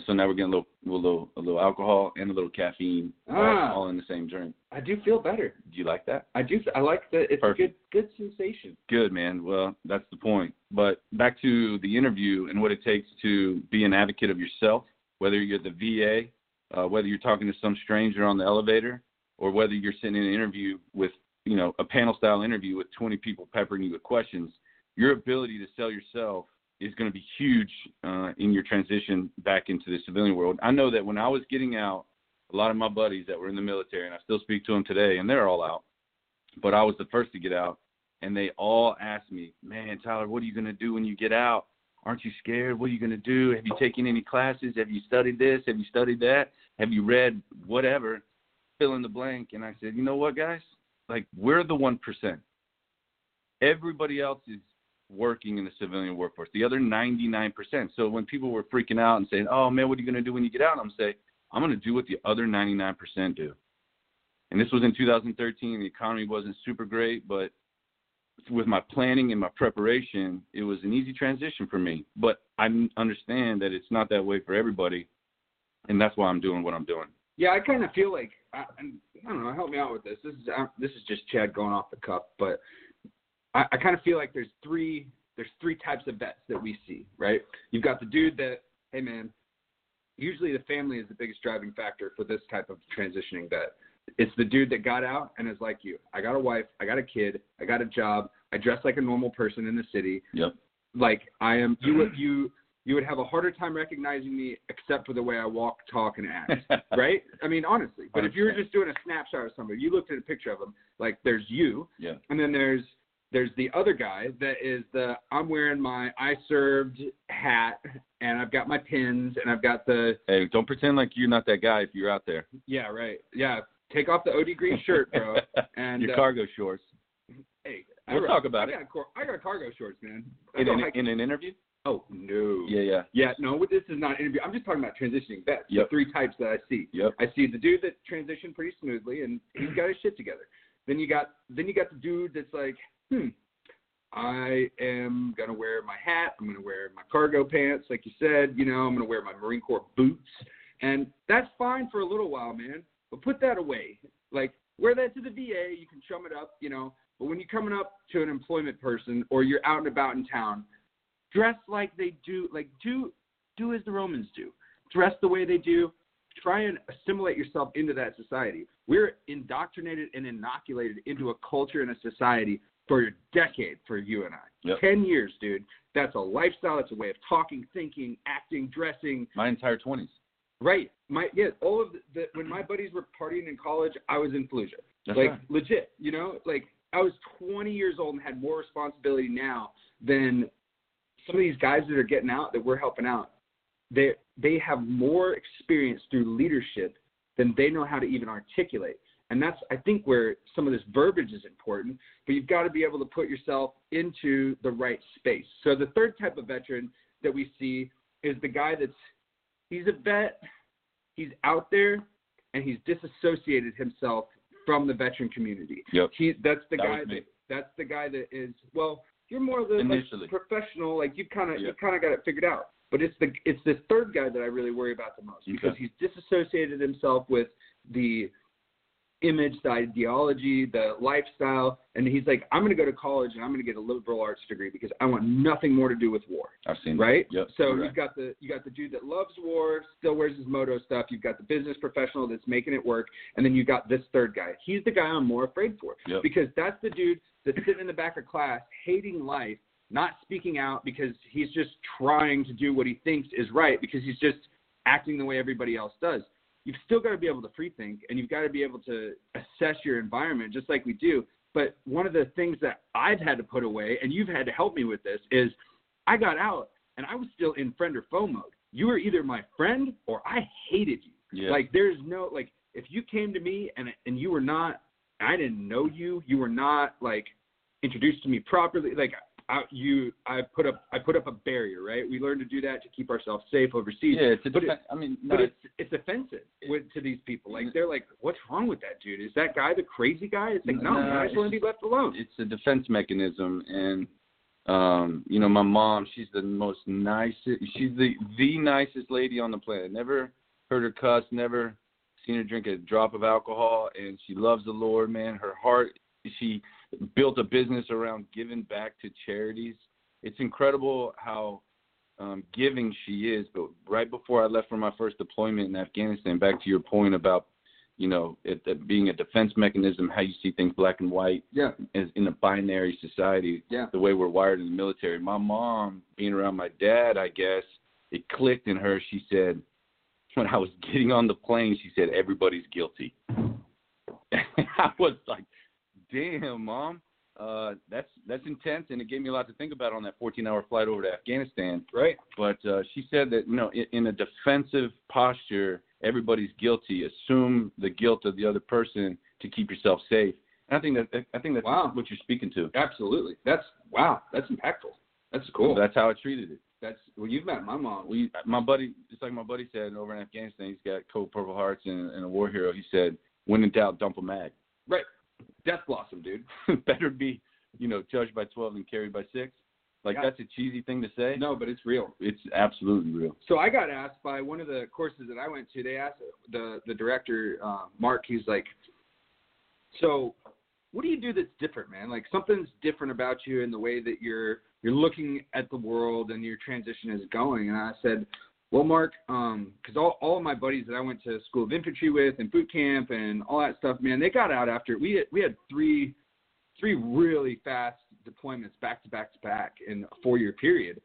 So now we're getting a little a little a little alcohol and a little caffeine all- Ah. all, in the same drink. I do feel better. Do you like that? I do. I like the. It's Perfect. a good, good sensation. Good man. Well, that's the point. But back to the interview and what it takes to be an advocate of yourself, whether you're the VA, uh, whether you're talking to some stranger on the elevator, or whether you're sitting in an interview with you know a panel style interview with 20 people peppering you with questions. Your ability to sell yourself is going to be huge uh, in your transition back into the civilian world. I know that when I was getting out, a lot of my buddies that were in the military, and I still speak to them today, and they're all out. But I was the first to get out, and they all asked me, "Man, Tyler, what are you going to do when you get out? Aren't you scared? What are you going to do? Have you taken any classes? Have you studied this? Have you studied that? Have you read whatever? Fill in the blank." And I said, "You know what, guys? Like we're the one percent. Everybody else is working in the civilian workforce. The other 99%. So when people were freaking out and saying, "Oh man, what are you going to do when you get out?" I'm saying, "I'm going to do what the other 99% do." And this was in 2013. The economy wasn't super great, but with my planning and my preparation, it was an easy transition for me. But I understand that it's not that way for everybody, and that's why I'm doing what I'm doing. Yeah, I kind of feel like I, I don't know. Help me out with this. This is uh, this is just Chad going off the cuff, but I, I kind of feel like there's three there's three types of vets that we see. Right? You've got the dude that, hey man, usually the family is the biggest driving factor for this type of transitioning vet. It's the dude that got out and is like you. I got a wife, I got a kid, I got a job, I dress like a normal person in the city. Yep. Like I am you would you you would have a harder time recognizing me except for the way I walk, talk, and act. right? I mean, honestly. But if you were just doing a snapshot of somebody, you looked at a picture of them, like there's you, Yeah. and then there's there's the other guy that is the I'm wearing my I served hat and I've got my pins and I've got the Hey, don't pretend like you're not that guy if you're out there. yeah right yeah take off the OD green shirt bro and your uh, cargo shorts. hey We'll I, talk about I it. got cor- I got cargo shorts man I In an, hike- in an interview? oh no Yeah, yeah. yeah no this is not an interview I'm just talking about transitioning vets Yep. the three types that I see Yep. I see the dude that transitioned pretty smoothly and he's got his shit together. Then you got then you got the dude that's like, hmm, I am gonna wear my hat. I'm gonna wear my cargo pants, like you said. You know, I'm gonna wear my Marine Corps boots, and that's fine for a little while, man. But put that away. Like wear that to the VA. You can chum it up, you know. But when you're coming up to an employment person or you're out and about in town, dress like they do. Like do do as the Romans do. Dress the way they do try and assimilate yourself into that society. We're indoctrinated and inoculated into a culture and a society for a decade for you and I. Yep. Ten years, dude. That's a lifestyle. That's a way of talking, thinking, acting, dressing. My entire 20s. Right. My yeah. All of the, the when my buddies were partying in college, I was in Fallujah. That's like right. legit. You know, like I was 20 years old and had more responsibility now than some of these guys that are getting out that we're helping out. They they have more experience through leadership than they know how to even articulate. And that's I think where some of this verbiage is important, but you've got to be able to put yourself into the right space. So the third type of veteran that we see is the guy that's he's a vet, he's out there and he's disassociated himself from the veteran community. Yep. He that's the That guy that that's the guy that is well, you're more of the like, professional, like you've kind of Yeah. you kind of got it figured out. But it's the it's this third guy that I really worry about the most because Okay. he's disassociated himself with the image, the ideology, the lifestyle, and he's like, I'm going to go to college and I'm going to get a liberal arts degree because I want nothing more to do with war I've seen right? That. Yep. So you've got the you got the dude that loves war, still wears his moto stuff. You've got the business professional that's making it work, and then you've got this third guy. He's the guy I'm more afraid for Yep. because that's the dude that's sitting in the back of class, hating life, not speaking out because he's just trying to do what he thinks is right because he's just acting the way everybody else does. You've still got to be able to free think, and you've got to be able to assess your environment just like we do. But one of the things that I've had to put away, and you've had to help me with this, is I got out and I was still in friend or foe mode. You were either my friend or I hated you. Yeah. Like there's no like if you came to me and and you were not I didn't know you, you were not like introduced to me properly. Like I, you I put up I put up a barrier, right? We learned to do that to keep ourselves safe overseas. yeah, it's a but it- I mean, no, But it's it's offensive with, to these people. Like they're like, "What's wrong with that dude? Is that guy the crazy guy?" It's like, no, No, I just want to be left alone. it's a defense mechanism and um you know my mom she's the most nicest she's the the nicest lady on the planet never heard her cuss never seen her drink a drop of alcohol and she loves the lord man her heart she built a business around giving back to charities it's incredible how um giving she is but right before i left for my first deployment in afghanistan back to your point about you know it, it being a defense mechanism how you see things black and white Yeah, as in a binary society, Yeah. the way we're wired in the military. My mom, being around my dad, I guess, it clicked in her. She said, when I was getting on the plane, she said, everybody's guilty. I was like, damn, mom, uh, that's that's intense, and it gave me a lot to think about on that 14-hour flight over to Afghanistan. right. But uh, she said that you know, in, in a defensive posture, everybody's guilty. Assume the guilt of the other person to keep yourself safe. And I think that I think that's Wow. what you're speaking to. Absolutely. That's wow. That's impactful. That's cool. That's how I treated it. That's well, you've met my mom. We, my buddy, just like my buddy said over in Afghanistan, he's got cold Purple Hearts and, and a war hero. He said, "When in doubt, dump a mag." right. Death Blossom, dude. Better be, you know, judged by 12 and carried by six. Like Yeah. that's a cheesy thing to say. No, but it's real. it's absolutely real. So I got asked by one of the courses that I went to. They asked the the director, uh, Mark. He's like, "So, what do you do that's different, man? Like something's different about you in the way that you're you're looking at the world and your transition is going." And I said, "Well, Mark, because all all of my buddies that I went to school of infantry with and boot camp and all that stuff, man, they got out after we had, we had three three really fast deployments back to back to back in a four year period,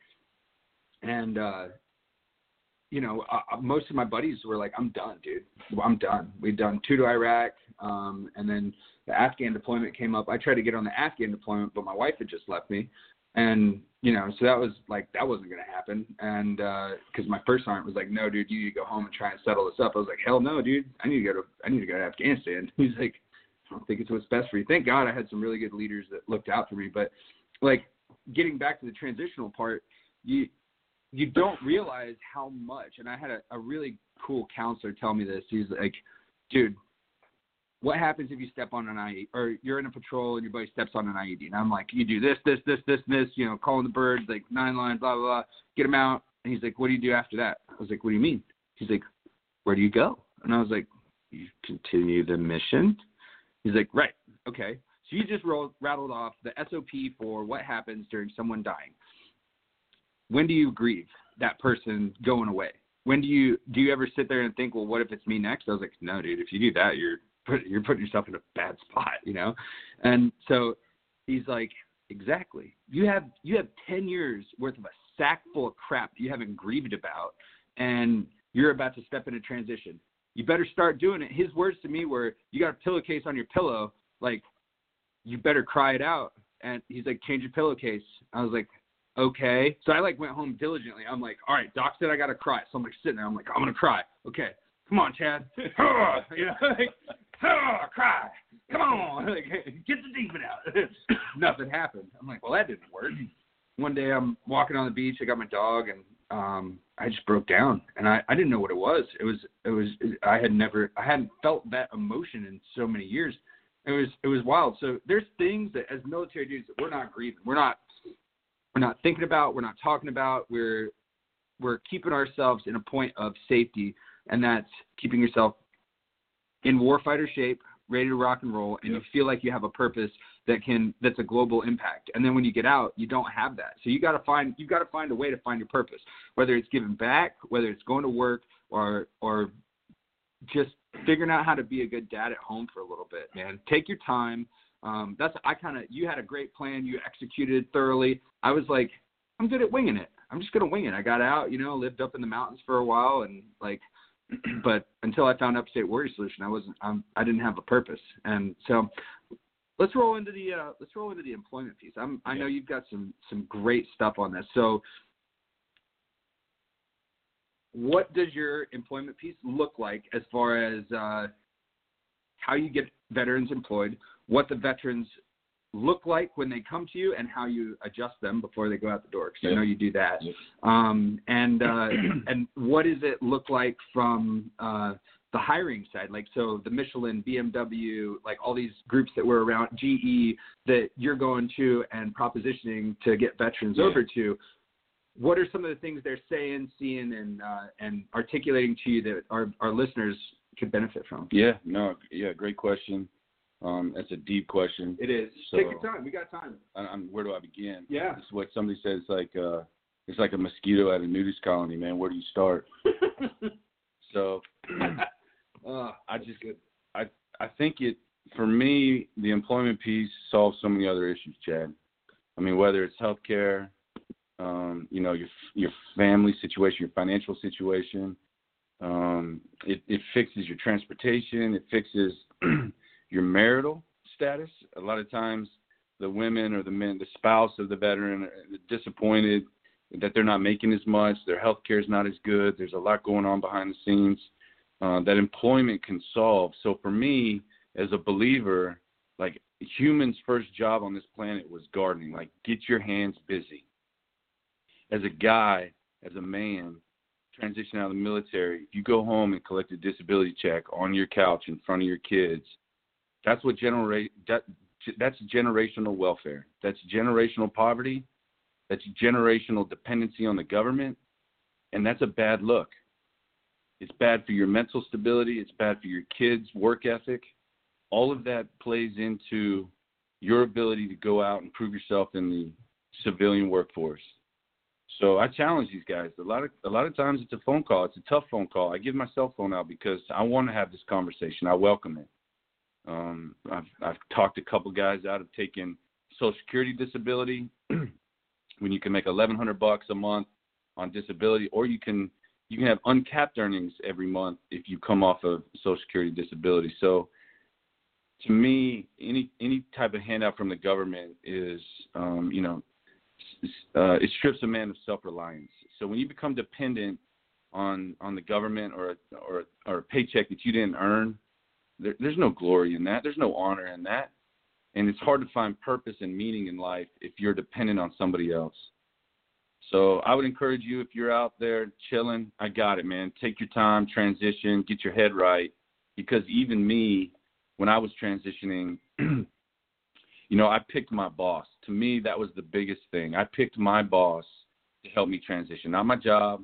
and." uh you know, uh, uh, most of my buddies were like, "I'm done, dude. I'm done. We've done two to Iraq. Um, and then the Afghan deployment came up. I tried to get on the Afghan deployment, but my wife had just left me, and you know, so that was like that wasn't going to happen. And because uh, my first sergeant was like, "No, dude, you need to go home and try and settle this up." I was like, "Hell no, dude, I need to go to I need to go to Afghanistan." He's like, "I don't think it's what's best for you." Thank God I had some really good leaders that looked out for me. But like getting back to the transitional part, you you don't realize how much. And I had a, a really cool counselor tell me this. He's like, "Dude, what happens if you step on an IED or you're in a patrol and your buddy steps on an IED? And I'm like, you do this, this, this, this, this, you know, calling the birds, like nine lines, blah, blah, blah, get them out. And he's like, what do you do after that? I was like, what do you mean? He's like, where do you go? And I was like, you continue the mission. He's like, right, okay. So you just rolled, rattled off the SOP for what happens during someone dying. When do you grieve that person going away? When do you do you ever sit there and think, well, what if it's me next? I was like, no, dude. If you do that, you're put, you're putting yourself in a bad spot, you know. And so he's like, exactly. You have you have ten years worth of a sack full of crap you haven't grieved about, and you're about to step into transition. You better start doing it. His words to me were, "You got a pillowcase on your pillow, like you better cry it out." And he's like, "Change your pillowcase." I was like, "Okay." So I like went home diligently. I'm like, "All right, Doc said I got to cry." So I'm like sitting there. I'm like, "I'm gonna cry." Okay, come on, Chad. you know, like, oh, cry. Come on, get the demon out. Nothing happened. I'm like, well, that didn't work. One day I'm walking on the beach. I got my dog, and um, I just broke down, and I, I didn't know what it was. It was it was I had never I hadn't felt that emotion in so many years. It was it was wild. So there's things that as military dudes that we're not grieving. We're not we're not thinking about. We're not talking about. We're we're keeping ourselves in a point of safety, and that's keeping yourself in warfighter shape, ready to rock and roll, and yep. you feel like you have a purpose that can that's a global impact. And then when you get out, you don't have that. So you got to find you've got to find a way to find your purpose, whether it's giving back, whether it's going to work, or or just figuring out how to be a good dad at home for a little bit, man. Take your time. Um, that's I kind of you had a great plan, you executed thoroughly. I was like, I'm good at winging it. I'm just gonna wing it. I got out, you know, lived up in the mountains for a while, and like but until I found Upstate Warrior Solution, I wasn't I'm, I didn't have a purpose, and so let's roll into the uh, let's roll into the employment piece. I'm, I know you've got some some great stuff on this. So, what does your employment piece look like as far as uh, how you get veterans employed? What the veterans look like when they come to you and how you adjust them before they go out the door because. I know you do that. Um, and uh, and what does it look like from uh, the hiring side? Like so, the Michelin, BMW, like all these groups that were around GE that you're going to and propositioning to get veterans yeah. over to. What are some of the things they're saying, seeing, and uh, and articulating to you that our our listeners could benefit from? Yeah, no, yeah, great question. Um, that's a deep question. It is. So, Take your time. We got time. I, I'm, where do I begin? Yeah. Is what somebody says. Like uh, it's like a mosquito at a nudist colony, man. Where do you start? so, uh, I just I I think it for me the employment piece solves so many other issues, Chad. I mean, whether it's healthcare, um, you know, your your family situation, your financial situation. Um, it, it fixes your transportation. It fixes your marital status. A lot of times, the women or the men, the spouse of the veteran, are disappointed that they're not making as much. Their health care is not as good. There's a lot going on behind the scenes uh, that employment can solve. So for me, as a believer, like humans' first job on this planet was gardening. Like get your hands busy. As a guy, as a man, transition out of the military, if you go home and collect a disability check on your couch in front of your kids, that's what generate that that's generational welfare. That's generational poverty. That's generational dependency on the government, and that's a bad look. It's bad for your mental stability. It's bad for your kids' work ethic. All of that plays into your ability to go out and prove yourself in the civilian workforce. So I challenge these guys. A lot of a lot of times it's a phone call. It's a tough phone call. I give my cell phone out because I want to have this conversation. I welcome it. Um, I've I've talked a couple guys out of taking Social Security disability when you can make 1,100 bucks a month on disability, or you can you can have uncapped earnings every month if you come off of Social Security disability. So to me, any any type of handout from the government is, um, you know, uh, it strips a man of self-reliance. So when you become dependent on on the government or or or a paycheck that you didn't earn, there, there's no glory in that. There's no honor in that, and it's hard to find purpose and meaning in life if you're dependent on somebody else. So I would encourage you if you're out there chilling, I got it, man. Take your time, transition, get your head right, because even me, when I was transitioning, you know, I picked my boss. To me, that was the biggest thing. I picked my boss to help me transition, not my job,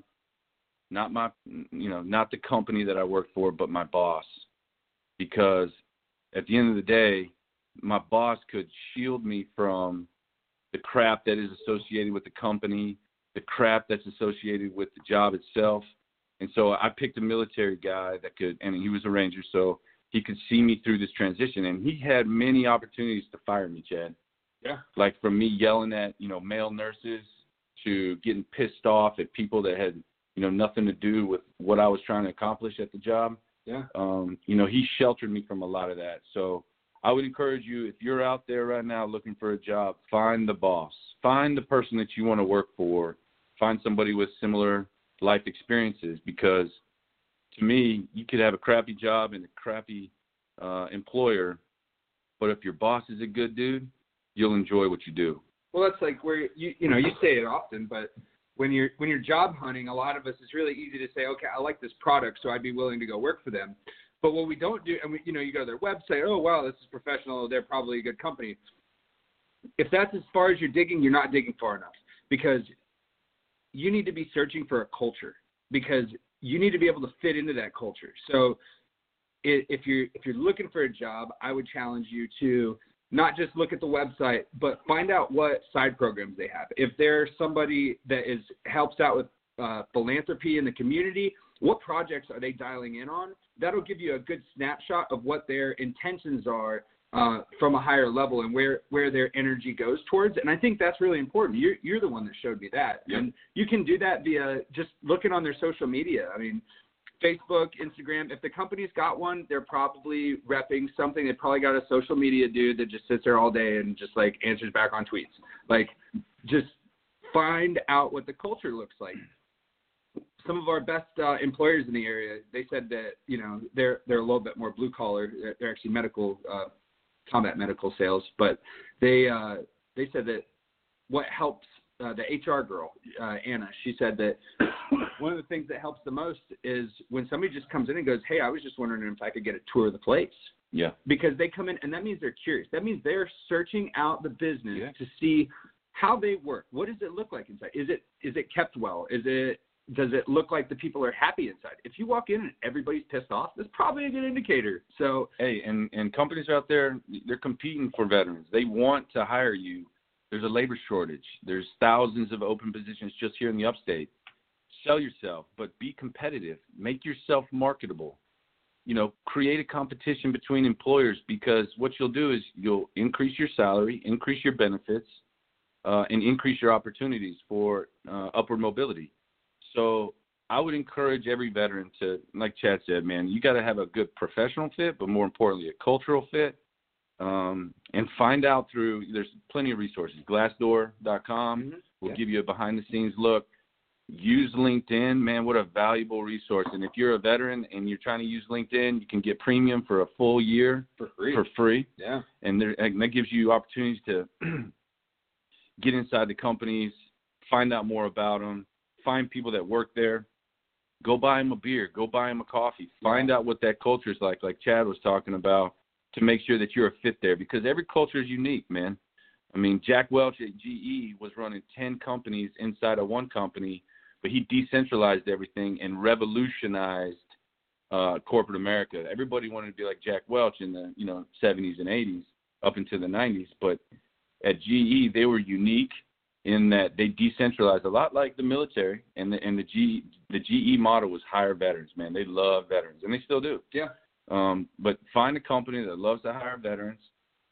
not my, you know, not the company that I worked for, but my boss, because at the end of the day, my boss could shield me from the crap that is associated with the company, the crap that's associated with the job itself. And so I picked a military guy that could, and he was a ranger, so he could see me through this transition. And he had many opportunities to fire me, Chad. Yeah. Like from me yelling at, you know, male nurses to getting pissed off at people that had, you know, nothing to do with what I was trying to accomplish at the job. Yeah. Um, you know, he sheltered me from a lot of that. So I would encourage you if you're out there right now looking for a job, find the boss. Find the person that you want to work for. Find somebody with similar life experiences because to me, you could have a crappy job and a crappy uh, employer, but if your boss is a good dude, you'll enjoy what you do. Well, that's like where you you know you say it often, but when you're when you're job hunting, a lot of us it's really easy to say, okay, I like this product, so I'd be willing to go work for them. But what we don't do, and we, you know, you go to their website, oh wow, this is professional, they're probably a good company. If that's as far as you're digging, you're not digging far enough because you need to be searching for a culture because you need to be able to fit into that culture. So if you're if you're looking for a job, I would challenge you to not just look at the website, but find out what side programs they have. If there's somebody that is helps out with uh, philanthropy in the community, what projects are they dialing in on? That'll give you a good snapshot of what their intentions are uh, from a higher level and where where their energy goes towards. And I think that's really important. You're you're the one that showed me that, Yep. and you can do that via just looking on their social media. I mean. Facebook, Instagram. If the company's got one, they're probably repping something. They probably got a social media dude that just sits there all day and just like answers back on tweets. Like, just find out what the culture looks like. Some of our best uh, employers in the area, they said that you know they're they're a little bit more blue collar. They're, they're actually medical, uh, combat medical sales, but they uh, they said that what helps uh, the HR girl, uh, Anna, she said that one of the things that helps the most is when somebody just comes in and goes, "Hey, I was just wondering if I could get a tour of the place." Yeah. Because they come in and that means they're curious. That means they're searching out the business Yeah. to see how they work. What does it look like inside? Is it is it kept well? Is it does it look like the people are happy inside? If you walk in and everybody's pissed off, that's probably a good indicator. So Hey, and and companies out there, they're competing for veterans. They want to hire you. There's a labor shortage. There's thousands of open positions just here in the upstate. Sell yourself, but be competitive. Make yourself marketable. You know, create a competition between employers because what you'll do is you'll increase your salary, increase your benefits, uh, and increase your opportunities for uh, upward mobility. So I would encourage every veteran to, like Chad said, man, you got to have a good professional fit, but more importantly, a cultural fit. Um, and find out through, there's plenty of resources. Glassdoor.com will Yeah. give you a behind the scenes look. Use LinkedIn, man, what a valuable resource. And if you're a veteran and you're trying to use LinkedIn, you can get premium for a full year for free. for free yeah. and, there, and that gives you opportunities to get inside the companies, find out more about them, find people that work there, go buy them a beer, go buy them a coffee, find out what that culture is like, like Chad was talking about, to make sure that you're a fit there because every culture is unique, man. I mean, Jack Welch at GE was running 10 companies inside of one company, but he decentralized everything and revolutionized uh, corporate America. Everybody wanted to be like Jack Welch in the you know 70s and 80s up into the 90s, but at GE they were unique in that they decentralized a lot like the military, and the and the G the GE model was hire veterans. Man, they love veterans, and they still do. Yeah. Um, but find a company that loves to hire veterans,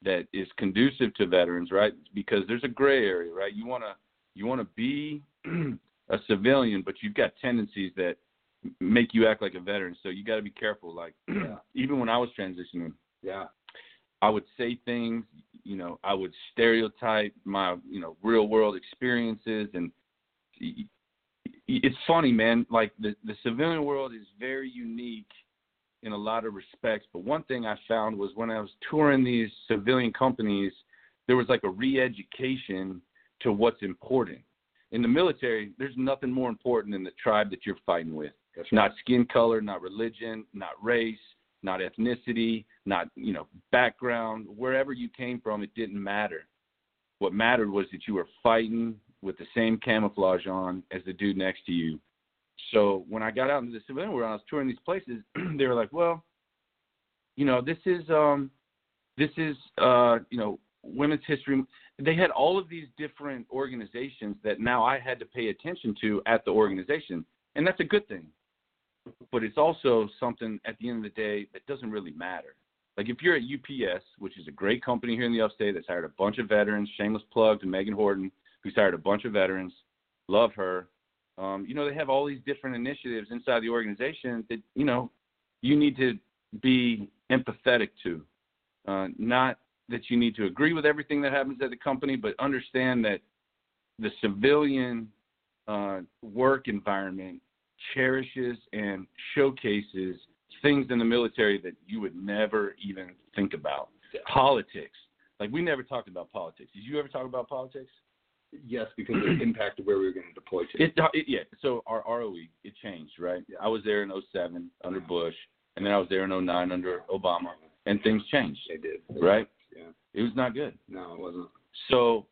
that is conducive to veterans, right? Because there's a gray area, right? You wanna you wanna be a civilian, but you've got tendencies that make you act like a veteran. So you got to be careful. Like Yeah. even when I was transitioning, Yeah. I would say things, you know, I would stereotype my, you know, real world experiences and it's funny, man, like the the civilian world is very unique in a lot of respects, but one thing I found was when I was touring these civilian companies, there was like a re-education to what's important. In the military, there's nothing more important than the tribe that you're fighting with. That's Not skin color, not religion, not race, not ethnicity, not you know background, wherever you came from, it didn't matter. What mattered was that you were fighting with the same camouflage on as the dude next to you. So when I got out into the civilian world, I was touring these places. they were like, "Well, you know, this is um, this is uh, you know, women's history." They had all of these different organizations that now I had to pay attention to at the organization, and that's a good thing but it's also something at the end of the day that doesn't really matter. Like if you're at UPS, which is a great company here in the upstate that's hired a bunch of veterans, shameless plug to Megan Horton, who's hired a bunch of veterans, love her. Um, you know, they have all these different initiatives inside the organization that, you know, you need to be empathetic to. Uh, not that you need to agree with everything that happens at the company, but understand that the civilian uh, work environment cherishes and showcases things in the military that you would never even think about. Politics. Like we never talked about politics. Did you ever talk about politics? Yes, because it impacted where we were going to deploy to. It, uh, it yeah. So our ROE it changed, right? I was there in 07 under Bush, and then I was there in 09 under Obama, and things changed, They did. right? Yeah. It was not good. No, it wasn't. So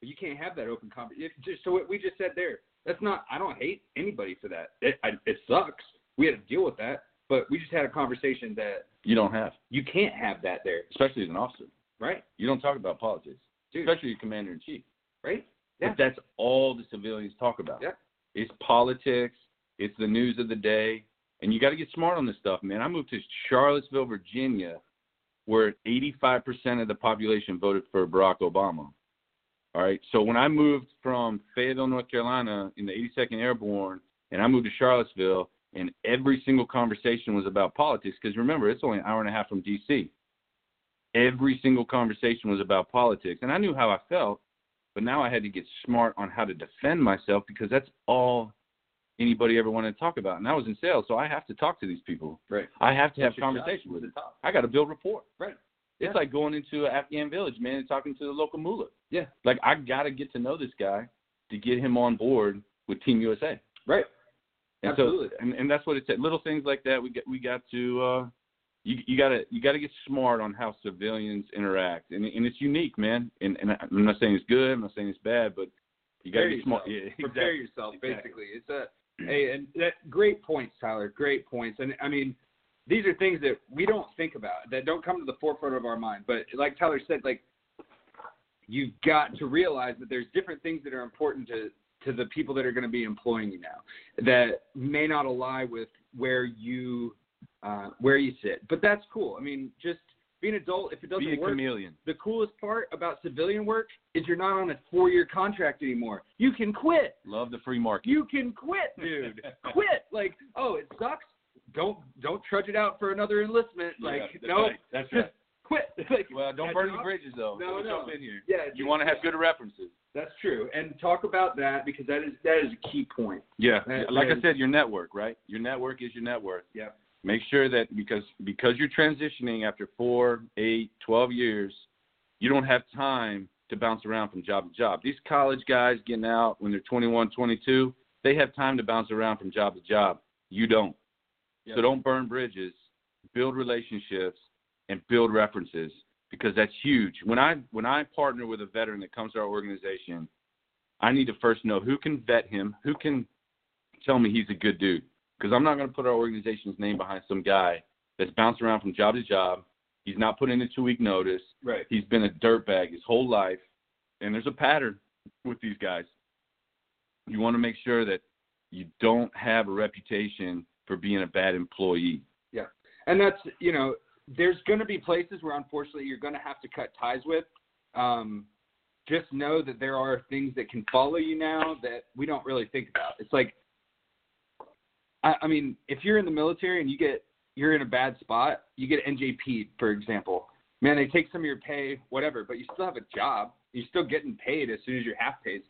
But you can't have that open conversation. So what we just said there. That's not. I don't hate anybody for that. It I, it sucks. We had to deal with that, but we just had a conversation that you don't have, you can't have that there, especially as an officer, right? you don't talk about politics, Dude. especially your commander in chief. Right? Yeah. But that's all the civilians talk about. Yeah. It's politics. It's the news of the day, and you got to get smart on this stuff, man. I moved to Charlottesville, Virginia, where 85% of the population voted for Barack Obama. All right. So when I moved from Fayetteville, North Carolina, in the 82nd Airborne, and I moved to Charlottesville, and every single conversation was about politics, because remember, it's only an hour and a half from D.C. Every single conversation was about politics, and I knew how I felt, but now I had to get smart on how to defend myself because that's all anybody ever wanted to talk about. And I was in sales, so I have to talk to these people. Right. I have to have That's your job. conversations with them. I got to build rapport. Right. It's Yeah. like going into an Afghan village, man, and talking to the local mullah. Yeah. Like I got to get to know this guy to get him on board with Team USA. Right. And Absolutely. so, and, and that's what it said. Little things like that. We got we got to uh, you you got to you got to get smart on how civilians interact, and and it's unique, man. And and I'm not saying it's good. I'm not saying it's bad, but you got to Prepare get smart. yourself. Yeah, Prepare exactly. yourself, basically. It's a hey, and that great points, Tyler. Great points. And I mean, these are things that we don't think about, that don't come to the forefront of our mind. But like Tyler said, like you've got to realize that there's different things that are important to to the people that are going to be employing you now that may not align with where you uh, where you sit. But that's cool. I mean, just be an adult. If it doesn't Be a work, chameleon. the coolest part about civilian work is you're not on a four year contract anymore. You can quit. Love the free market. You can quit, dude. quit. Like, oh, it sucks. Don't don't trudge it out for another enlistment. Like, that's no, right. That's just right. quit. Like, Well, don't burn the bridges though. No, Don't no. jump in here. Yeah, You want to have good references. That's true. And talk about that because that is that is a key point. Yeah, That- like I said, your network, right? Your network is your net worth. Yeah. Make sure that because because you're transitioning after four, eight, twelve years, you don't have time to bounce around from job to job. These college guys getting out when they're 21, 22, they have time to bounce around from job to job. You don't. Yeah. So don't burn bridges. Build relationships and build references because that's huge. When I when I partner with a veteran that comes to our organization, I need to first know who can vet him, who can tell me he's a good dude. Because I'm not going to put our organization's name behind some guy that's bounced around from job to job. He's not put in a two week notice. Right. He's been a dirtbag his whole life. And there's a pattern with these guys. You want to make sure that you don't have a reputation for being a bad employee. Yeah. And that's you know, there's going to be places where unfortunately you're going to have to cut ties with. Um, just know that there are things that can follow you now that we don't really think about. It's like, I, I mean, if you're in the military and you get you're in a bad spot, you get NJP, for example. man, they take some of your pay, whatever, but you still have a job. You're still getting paid as soon as your half pay's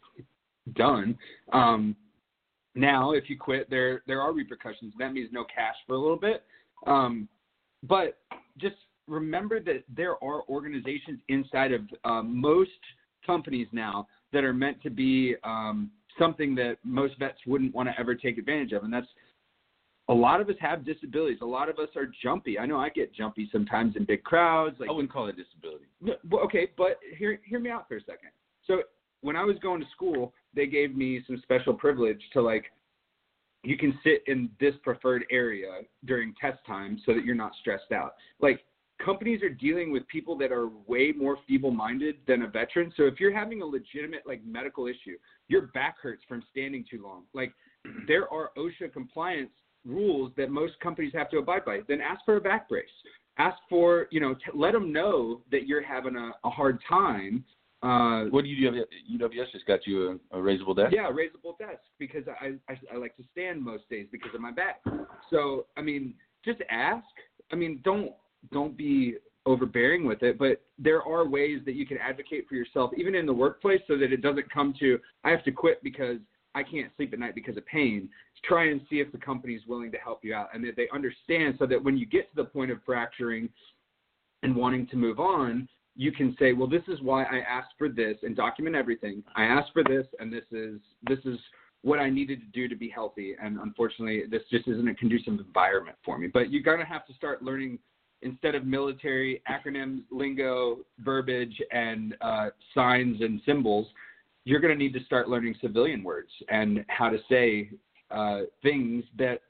done. Um, now, if you quit, there there are repercussions. That means no cash for a little bit. Um, but just remember that there are organizations inside of um, most companies now that are meant to be um, something that most vets wouldn't want to ever take advantage of, and that's a lot of us have disabilities. A lot of us are jumpy. I know I get jumpy sometimes in big crowds. Like I wouldn't call it disability. no, well, okay, but hear hear me out for a second. So when I was going to school, they gave me some special privilege to like you can sit in this preferred area during test time so that you're not stressed out. Like companies are dealing with people that are way more feeble-minded than a veteran. So if you're having a legitimate like medical issue, your back hurts from standing too long. Like there are OSHA compliance rules that most companies have to abide by. Then ask for a back brace. Ask for, you know, t- let them know that you're having a, a hard time. Uh, What do you do? UWS just got you a, a raisable desk. yeah, raisable desk because I, I I like to stand most days because of my back. So I mean, just ask. I mean, don't don't be overbearing with it, but there are ways that you can advocate for yourself, even in the workplace, so that it doesn't come to I have to quit because I can't sleep at night because of pain. Try and see if the company is willing to help you out and that they understand, so that when you get to the point of fracturing and wanting to move on, you can say, well, this is why I asked for this and document everything. I asked for this, and this is this is what I needed to do to be healthy. And unfortunately, this just isn't a conducive environment for me. But you're gonna have to start learning instead of military acronyms, lingo, verbiage, and uh, signs and symbols. You're gonna need to start learning civilian words and how to say uh, things that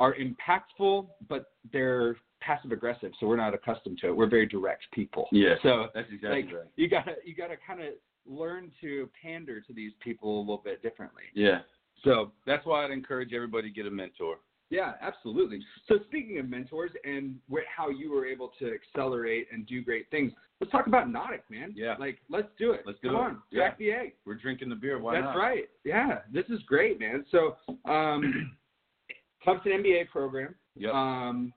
are impactful, but they're passive aggressive, so we're not accustomed to it. We're very direct people. Yeah. So That's exactly like right. you gotta you gotta kind of learn to pander to these people a little bit differently. Yeah. So That's why I'd encourage everybody to get a mentor. Yeah, absolutely. So speaking of mentors and where, how you were able to accelerate and do great things, let's talk about Nautic, man. Yeah. Like let's do it. Let's do Come it. on, Yeah. crack the egg. We're drinking the beer. Why That's not? right. Yeah, this is great, man. So um, Clemson MBA program. Yep. Um,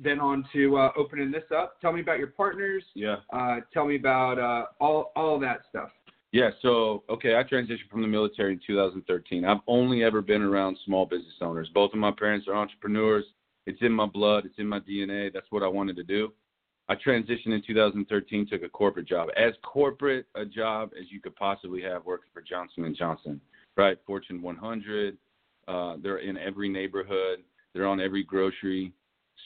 then on to uh, opening this up. Tell me about your partners. yeah. Uh, tell me about uh, all all that stuff. Yeah, so okay, I transitioned from the military in 2013. I've only ever been around small business owners. Both of my parents are entrepreneurs. It's in my blood, it's in my DNA. That's what I wanted to do. I transitioned in 2013, took a corporate job, as corporate a job as you could possibly have, working for Johnson and Johnson, right? Fortune 100. Uh, they're in every neighborhood. They're on every grocery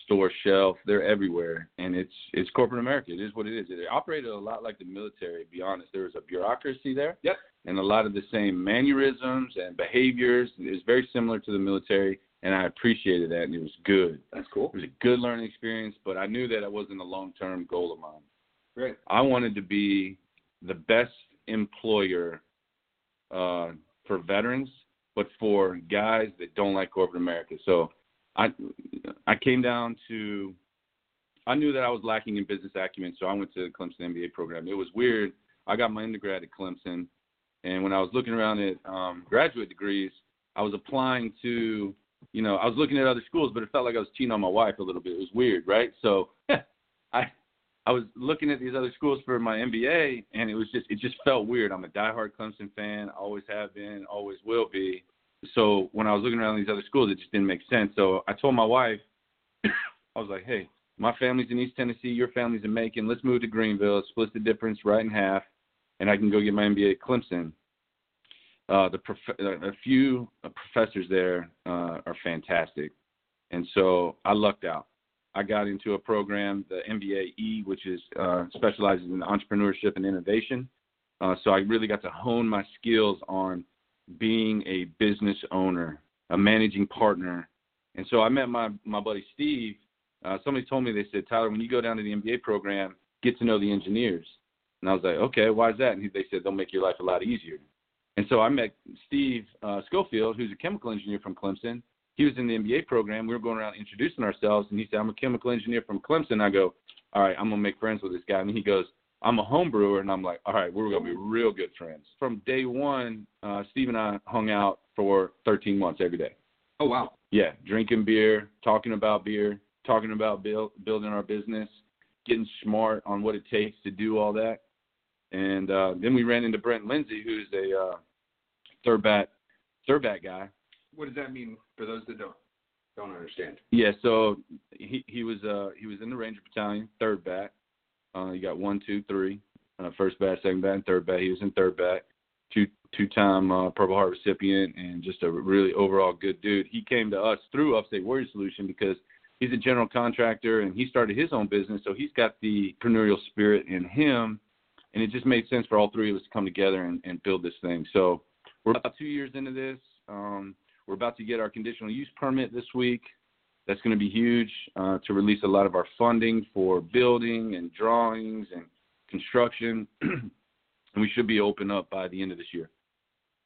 store shelf. They're everywhere, and it's it's corporate America. It is what it is. It operated a lot like the military. To be honest, there was a bureaucracy there, Yep. and a lot of the same mannerisms and behaviors. It's very similar to the military, and I appreciated that, and it was good. That's cool. It was a good learning experience, but I knew that it wasn't a long-term goal of mine. Great. I wanted to be the best employer uh, for veterans, but for guys that don't like corporate America. So I I came down to I knew that I was lacking in business acumen, so I went to the Clemson MBA program. It was weird. I got my undergrad at Clemson, and when I was looking around at um, graduate degrees, I was applying to, you know, I was looking at other schools, but it felt like I was cheating on my wife a little bit. It was weird, right? So I I was looking at these other schools for my MBA, and it was just it just felt weird. I'm a diehard Clemson fan, always have been, always will be. So when I was looking around these other schools, it just didn't make sense. So I told my wife, I was like, hey, my family's in East Tennessee, your family's in Macon. Let's move to Greenville, split the difference right in half, and I can go get my MBA at Clemson. Uh, the prof- uh, a few uh, professors there uh, are fantastic, and so I lucked out. I got into a program, the MBA E, which is uh, specializes in entrepreneurship and innovation. Uh, so I really got to hone my skills on being a business owner, a managing partner. And so I met my my buddy Steve. Uh, somebody told me they said, Tyler, when you go down to the MBA program, get to know the engineers. And I was like, okay, why is that? And he, they said they'll make your life a lot easier. And so I met Steve uh, Schofield, who's a chemical engineer from Clemson. He was in the MBA program. We were going around introducing ourselves, and he said, I'm a chemical engineer from Clemson. I go, all right, I'm going to make friends with this guy. And he goes, I'm a home brewer. And I'm like, all right, we're going to be real good friends. From day one, uh, Steve and I hung out for 13 months every day. Oh wow. Yeah, drinking beer, talking about beer, talking about build, building our business. getting smart on what it takes to do all that. And uh, then we ran into Brent Lindsay, who's a uh, third bat third bat guy. What does that mean for those that don't don't understand? Yeah, so he he was uh he was in the Ranger Battalion, third bat. Uh, you got one, two, three, uh, first bat, second bat, and third bat. He was in third bat, two two time uh, Purple Heart recipient, and just a really overall good dude. He came to us through Upstate Warrior Solution because he's a general contractor and he started his own business, so he's got the entrepreneurial spirit in him, and it just made sense for all three of us to come together and, and build this thing. So we're about two years into this. Um, we're about to get our conditional use permit this week. That's going to be huge uh, to release a lot of our funding for building and drawings and construction, and we should be open up by the end of this year.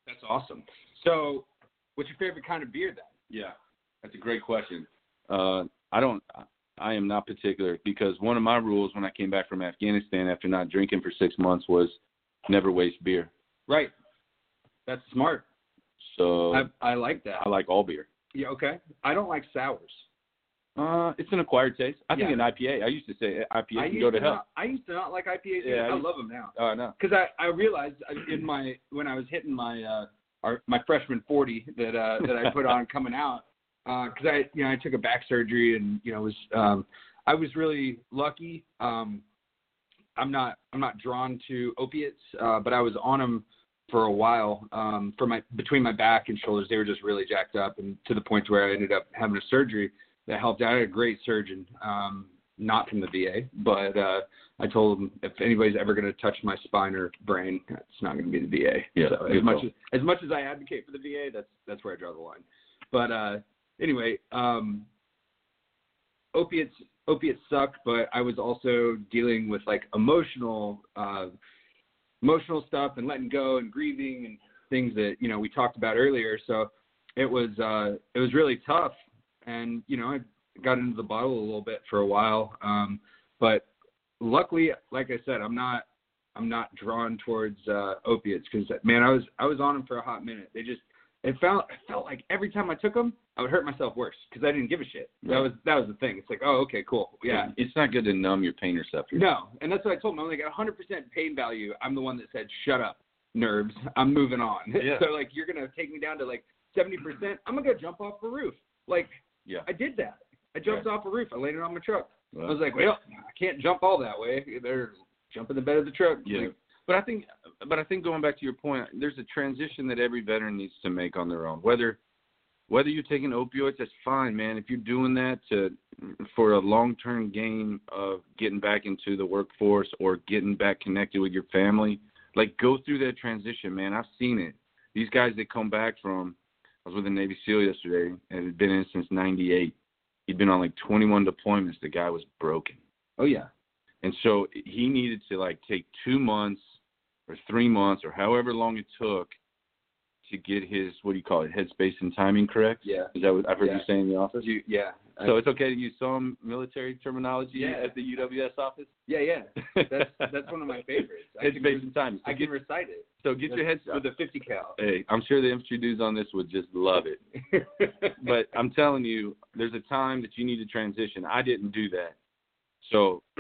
That's awesome. So, what's your favorite kind of beer then? Yeah, that's a great question. Uh, I don't. I am not particular because one of my rules when I came back from Afghanistan after not drinking for six months was never waste beer. Right. That's smart. So I I like that. I like all beer. Yeah. Okay. I don't like sours. Uh, it's an acquired taste. I think an IPA. I used to say IPA I can go to to hell. Not, I used to not like IPAs. Yeah, I I used- love them now. Oh no. because I I realized in my when I was hitting my uh our my freshman forty that uh that I put on coming out because I you know I took a back surgery and you know was um I was really lucky um I'm not I'm not drawn to opiates uh but I was on them for a while um for my between my back and shoulders they were just really jacked up and to the point where I ended up having a surgery that helped out I had a great surgeon um not from the VA but uh I told him if anybody's ever going to touch my spine or brain, it's not going to be the VA. Yeah, So as much as as much as I advocate for the VA, that's that's where I draw the line. But uh, anyway, um, opiates opiates suck, but I was also dealing with like emotional uh, emotional stuff and letting go and grieving and things that you know we talked about earlier. So it was uh, it was really tough, and you know I got into the bottle a little bit for a while, um, but luckily, like I said, I'm not I'm not drawn towards uh, opiates because man, I was I was on them for a hot minute. They just it felt it felt like every time I took them, I would hurt myself worse because I didn't give a shit. That was that was the thing. It's like, oh, okay, cool, yeah. It's not good to numb your pain receptors. No, and that's what I told him. I'm like, 100% pain value. I'm the one that said, shut up, nerves. I'm moving on. Yeah. so like, you're gonna take me down to like 70%. I'm gonna go jump off a roof. Like, Yeah. I did that. I jumped off a roof. I landed on my truck. I was like, well, I can't jump all that way. They're jumping the bed of the truck. Yeah. Like, But I think, but I think going back to your point, there's a transition that every veteran needs to make on their own. Whether, whether you're taking opioids, that's fine, man. If you're doing that to, for a long-term gain of getting back into the workforce or getting back connected with your family, like go through that transition, man. I've seen it. These guys that come back from, I was with a Navy SEAL yesterday and had been in since '98. He'd been on like 21 deployments. The guy was broken. oh yeah. And so he needed to like take two months or three months or however long it took to get his what do you call it headspace and timing correct. Yeah. Is that what I've heard Yeah. you say in the office? You, yeah. So it's okay to use some military terminology Yeah. at the UWS office. yeah, yeah. That's that's one of my favorites. I can, headspace and timing. So I get can recite it. so get your head. with a 50 cal. Hey, I'm sure the infantry dudes on this would just love it. but I'm telling you, there's a time that you need to transition. I didn't do that, so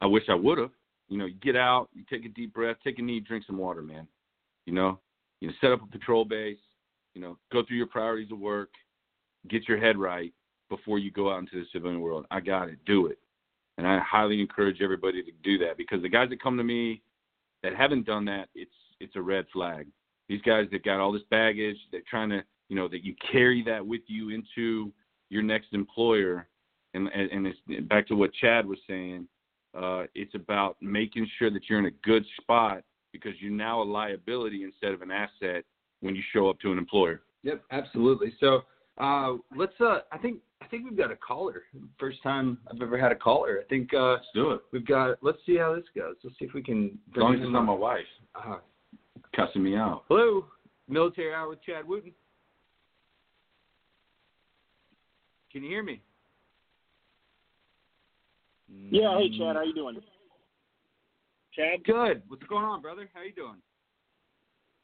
I wish I would have. You know, you get out, you take a deep breath, take a knee, drink some water, man. You know, you know, set up a patrol base. You know, go through your priorities of work, get your head right before you go out into the civilian world. I got it. Do it. And I highly encourage everybody to do that because the guys that come to me that haven't done that, it's it's a red flag these guys that got all this baggage, they're trying to, you know, that you carry that with you into your next employer. And and, it's back to what Chad was saying. Uh, it's about making sure that you're in a good spot because you're now a liability instead of an asset when you show up to an employer. Yep, absolutely. So uh, let's. Uh, I think I think we've got a caller. First time I've ever had a caller. I think uh, Let's do it. we've got. Let's see how this goes. Let's see if we can. As long as it's not my wife Uh, cussing me out. hello, military hour with Chad Wooten. Can you hear me? Yeah, hey Chad, how you doing? Chad, Good. What's going on, brother? How you doing?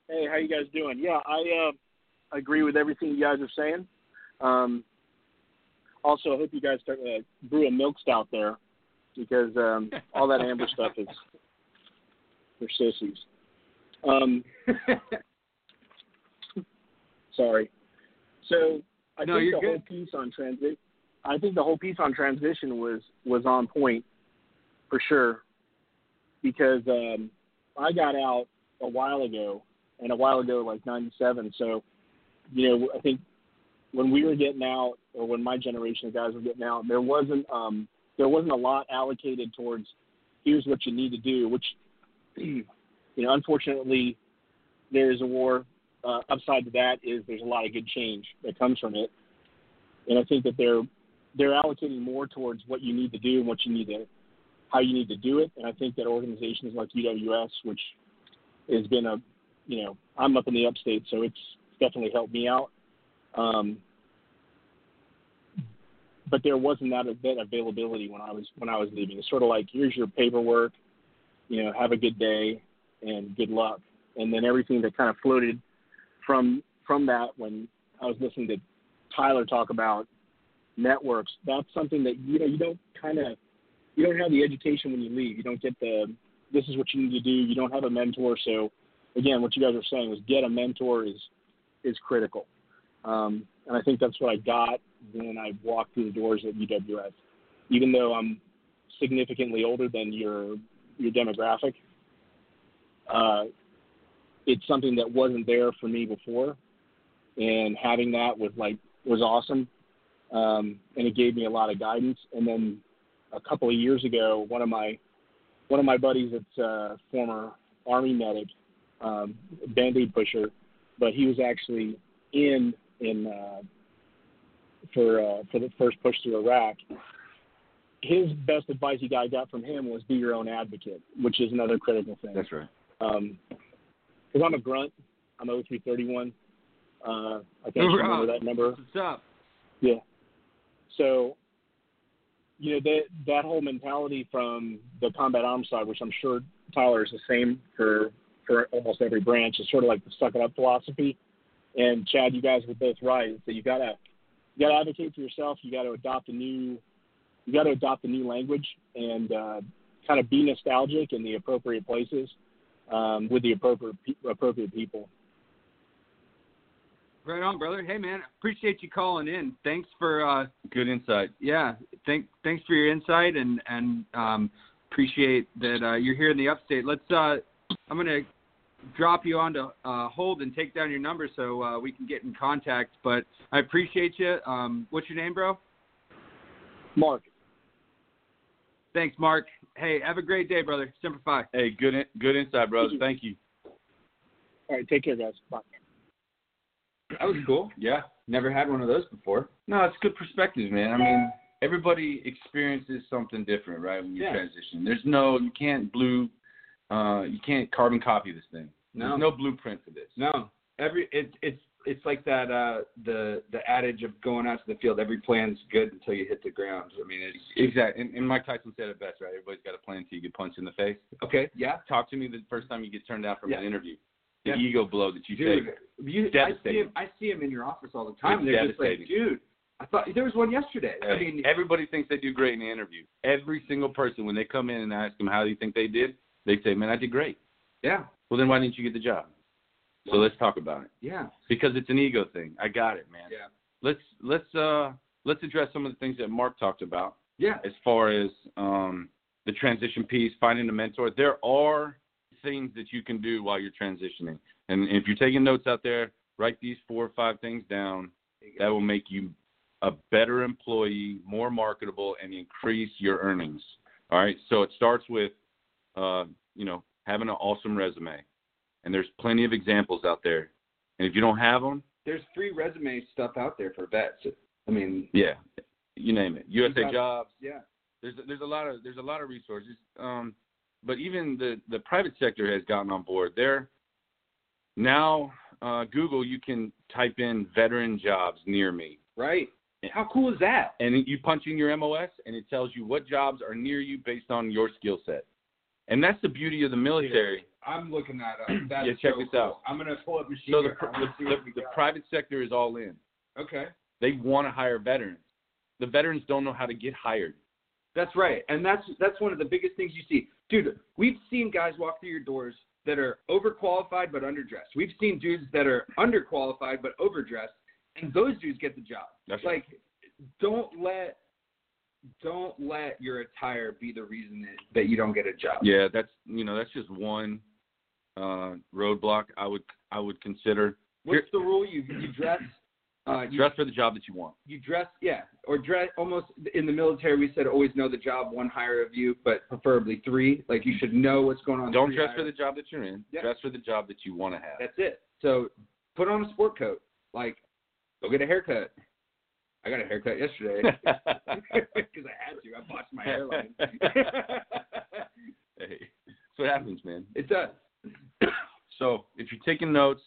hey, how you guys doing? Yeah, I uh, agree with everything you guys are saying. Um, also, I hope you guys start uh, brew a milk stout there. because um, all that Amber stuff is for sissies. Um, sorry. So I No, think the whole piece on transit. I think the whole piece on transition was was on point for sure because um, I got out a while ago and a while ago like '97. So you know I think when we were getting out or when my generation of guys were getting out, there wasn't um, there wasn't a lot allocated towards here's what you need to do, which you know unfortunately there is a war. Uh, upside to that is there's a lot of good change that comes from it, and I think that they're they're allocating more towards what you need to do and what you need to how you need to do it. And I think that organizations like UWS, which has been a you know I'm up in the upstate, so it's definitely helped me out. Um, but there wasn't that, that availability when I was when I was leaving. It's sort of like here's your paperwork, you know, have a good day and good luck. And then everything that kind of floated from from that when I was listening to Tyler talk about networks, that's something that you know you don't kind of you don't have the education when you leave. You don't get the this is what you need to do. You don't have a mentor. So again, what you guys are saying is get a mentor is is critical. Um, and I think that's what I got when I walked through the doors at UWS. Even though I'm significantly older than your your demographic, uh, it's something that wasn't there for me before, and having that was like was awesome, um, and it gave me a lot of guidance. And then a couple of years ago, one of my one of my buddies that's a former Army medic, um, Band-Aid pusher, but he was actually in in uh, for uh, for the first push through Iraq. His best advice he got, got from him was be your own advocate, which is another critical thing. That's right. Um, because I'm a grunt, I'm 0331. Uh, I can't remember that number. What's up? Yeah. So, you know that that whole mentality from the combat arms side, which I'm sure Tyler is the same for for almost every branch, is sort of like the suck it up philosophy. And Chad, you guys were both right. So you gotta you gotta advocate for yourself. You gotta adopt a new you gotta adopt a new language and uh, kind of be nostalgic in the appropriate places um, with the appropriate appropriate people. Right on, brother. Hey, man, appreciate you calling in. Thanks for, uh, Good insight. yeah, thank, thanks for your insight and and um, appreciate that uh, you're here in the upstate. Let's, uh, I'm gonna drop you onto uh, hold and take down your number so uh, we can get in contact. But I appreciate you. Um, what's your name, bro? Mark, Thanks, Mark. Hey, have a great day, brother. Semper Fi. Hey, good in, good insight, brother. Thank you. all right, take care, guys. Bye. That was cool. Yeah. Never had one of those before. No, it's good perspective, man. I mean, everybody experiences something different, right? When you Yeah. transition, there's no, you can't blue, uh, you can't carbon copy this thing. No. There's no blueprint for this. No, every it's it's it's like that uh the the adage of going out to the field. Every plan's good until you hit the ground. I mean, it's Exactly. And, and Mike Tyson said it best, right? Everybody's got a plan until you get punched in the face. okay. Yeah, Talk to me the first time you get turned down from Yeah. an interview. The Yeah. ego blow that you dude. take. You, I see him. I see him in your office all the time. It's They're just like, dude. I thought there was one yesterday. I mean, everybody thinks they do great in the interview. Every single person, when they come in and ask them how do you think they did, they say, "Man, I did great." yeah, Well, then why didn't you get the job? So let's talk about it yeah, because it's an ego thing. I got it, man. yeah, Let's let's uh let's address some of the things that Mark talked about yeah. as far as um the transition piece, finding a mentor. There are things that you can do while you're transitioning, and if you're taking notes out there, write these four or five things down. That will make you a better employee, more marketable, and increase your earnings. All right. So it starts with, uh, you know, having an awesome resume, and there's plenty of examples out there. And if you don't have them, There's free resume stuff out there for vets. I mean, yeah, you name it. USA got- Jobs. yeah, There's there's a lot of there's a lot of resources. Um, but even the the private sector has gotten on board. There now, uh, Google, you can type in veteran jobs near me. right. How cool is that? and you punch in your MOS, and it tells you what jobs are near you based on your skill set. And that's the beauty of the military. I'm looking that up. That's Yeah, check so this cool. out. I'm gonna pull up machine. So the the, the, the private sector is all in. Okay. They want to hire veterans. The veterans don't know how to get hired. That's right, and that's that's one of the biggest things you see, dude. We've seen guys walk through your doors that are overqualified but underdressed. We've seen dudes that are underqualified but overdressed, and those dudes get the job. That's right. like, don't let don't let your attire be the reason that, that you don't get a job. Yeah, that's you know that's just one uh, roadblock I would I would consider. What's the rule? You you dress. Uh, you, Dress for the job that you want. you dress, yeah, or dress almost in the military. We said always know the job, one higher of you, but preferably three. Like you should know what's going on. Don't dress higher. for the job that you're in. Yeah. Dress for the job that you want to have. That's it. So put on a sport coat. Like, go get a haircut. I got a haircut yesterday because I had to. I botched my hairline. hey, that's what happens, man. it does. So if you're taking notes,